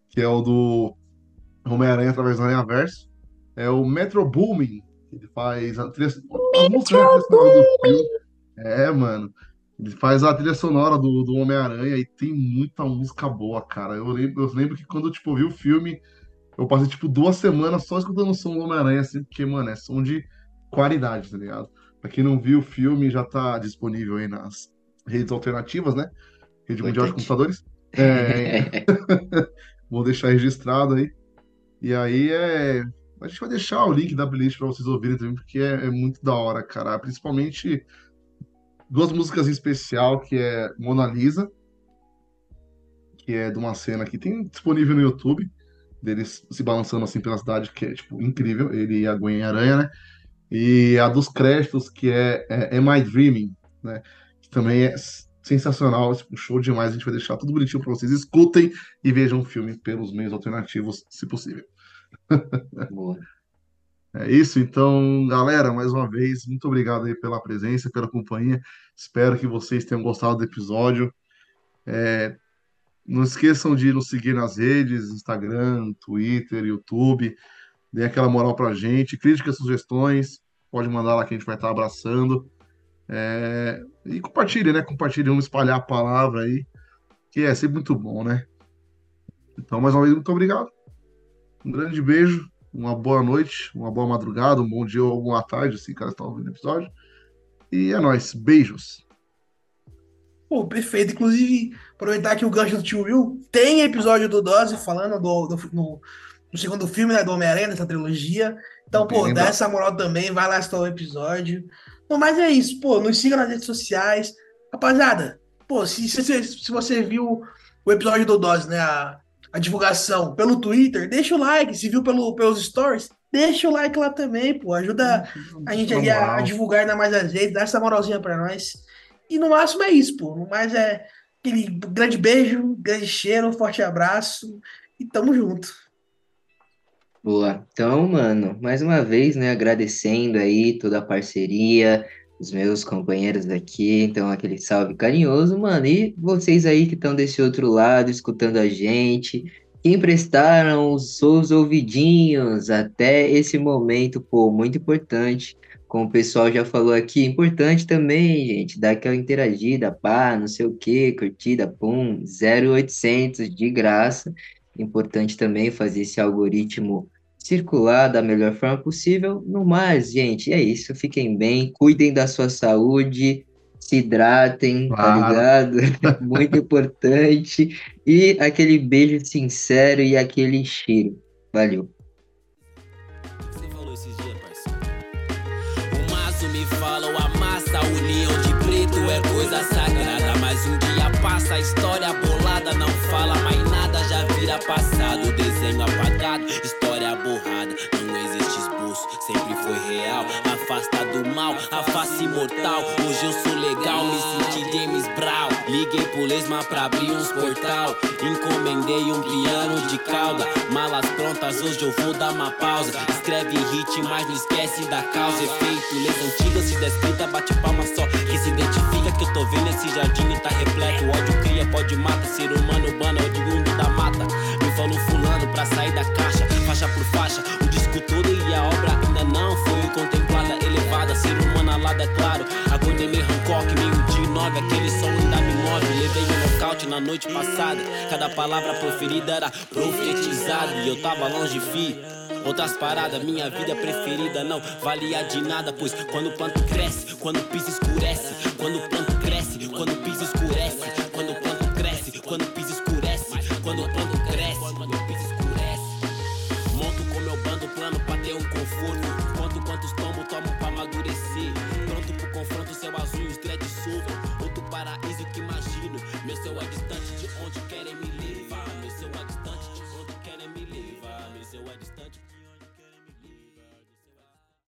que é o do Homem-Aranha através do Aranha Verso. É o Metro Booming, ele faz a trilha, a música trilha sonora do filme. É, mano. Ele faz a trilha sonora do, do Homem-Aranha e tem muita música boa, cara. Eu lembro, eu lembro que quando tipo, eu vi o filme, eu passei tipo duas semanas só escutando o som do Homem-Aranha, assim, porque, mano, é som de qualidade, tá ligado? Pra quem não viu o filme, já tá disponível aí nas redes alternativas, né? Rede Mundial de Computadores. É, vou deixar registrado aí. E aí é. A gente vai deixar o link da playlist para vocês ouvirem também, porque é, é, muito da hora, cara. Principalmente duas músicas em especial, que é Mona Lisa, que é de uma cena que tem disponível no YouTube, deles se balançando assim pela cidade, que é, tipo, incrível, ele e a Gwen Aranha, né? E a dos créditos, que é, é Am I Dreaming, né? Que também é sensacional, tipo, show demais. A gente vai deixar tudo bonitinho para vocês. Escutem e vejam o filme pelos meios alternativos, se possível. Boa. É isso, então, galera, mais uma vez, muito obrigado aí pela presença, pela companhia. Espero que vocês tenham gostado do episódio. É, não esqueçam de nos seguir nas redes, Instagram, Twitter, YouTube. Dê aquela moral pra gente. Críticas, sugestões, pode mandar lá que a gente vai estar abraçando. É, e compartilhe, né? Compartilhe, vamos espalhar a palavra aí, que é sempre muito bom, né? Então, mais uma vez, muito obrigado. Um grande beijo, uma boa noite, uma boa madrugada, um bom dia ou uma boa tarde, assim, caso está ouvindo o episódio. E é nóis, beijos. Pô, perfeito. Inclusive, aproveitar que o gancho do tio Will tem episódio do Dose falando do, do no, no, segundo filme né, do Homem-Aranha, dessa trilogia. Então, pô, dá essa moral também, vai lá assistir o episódio. Não, mas é isso, pô, nos siga nas redes sociais. Rapaziada, pô, se, se, se você viu o episódio do Dose, né, a, a divulgação pelo Twitter, deixa o like. Se viu pelo, pelos stories, deixa o like lá também, pô. Ajuda a gente ali a, a divulgar ainda mais as redes, dá essa moralzinha pra nós. E no máximo é isso, pô. No mais é aquele grande beijo, grande cheiro, forte abraço e tamo junto. Boa. Então, mano, mais uma vez, né, agradecendo aí toda a parceria, os meus companheiros aqui, então aquele salve carinhoso, mano, e vocês aí que estão desse outro lado, escutando a gente, que emprestaram os seus ouvidinhos até esse momento, pô, muito importante, como o pessoal já falou aqui, importante também, gente, dar aquela interagida, pá, não sei o que, curtida, pum, 0800 de graça, importante também fazer esse algoritmo circular da melhor forma possível. No mais, gente, é isso. Fiquem bem, cuidem da sua saúde, se hidratem, tá claro. tá ligado? Muito importante. E aquele beijo sincero e aquele cheiro. Valeu. Você falou esses dias, parceiro. O maço me fala, a massa, união de preto é coisa sagrada. Mas um dia passa, a história bolada não fala mais nada, já vira passado, desenho apagado, mal, a face imortal. Hoje eu sou legal, me senti James Brown. Liguei pro Lesma pra abrir uns portal. Encomendei um piano de cauda. Malas prontas, hoje eu vou dar uma pausa. Escreve hit, mas não esquece da causa. Efeito, leis antigas, se descrita, bate palma só. Que se identifica que eu tô vendo esse jardim e tá repleto. O ódio cria, pode mata. Ser humano urbano é de mundo da mata. Me falou fulano pra sair da caixa, faixa por faixa. O disco todo e a obra ainda não foi contemplada, elevada. Ser humano alada, é claro. Agonia meio Hancock, meio de nove. Aquele som ainda me move. Levei um nocaute na noite passada. Cada palavra proferida era profetizada. E eu tava longe, fi. Outras paradas, minha vida preferida não valia de nada, pois quando o planto cresce, quando o piso escurece, quando o planto cresce, quando o piso escurece,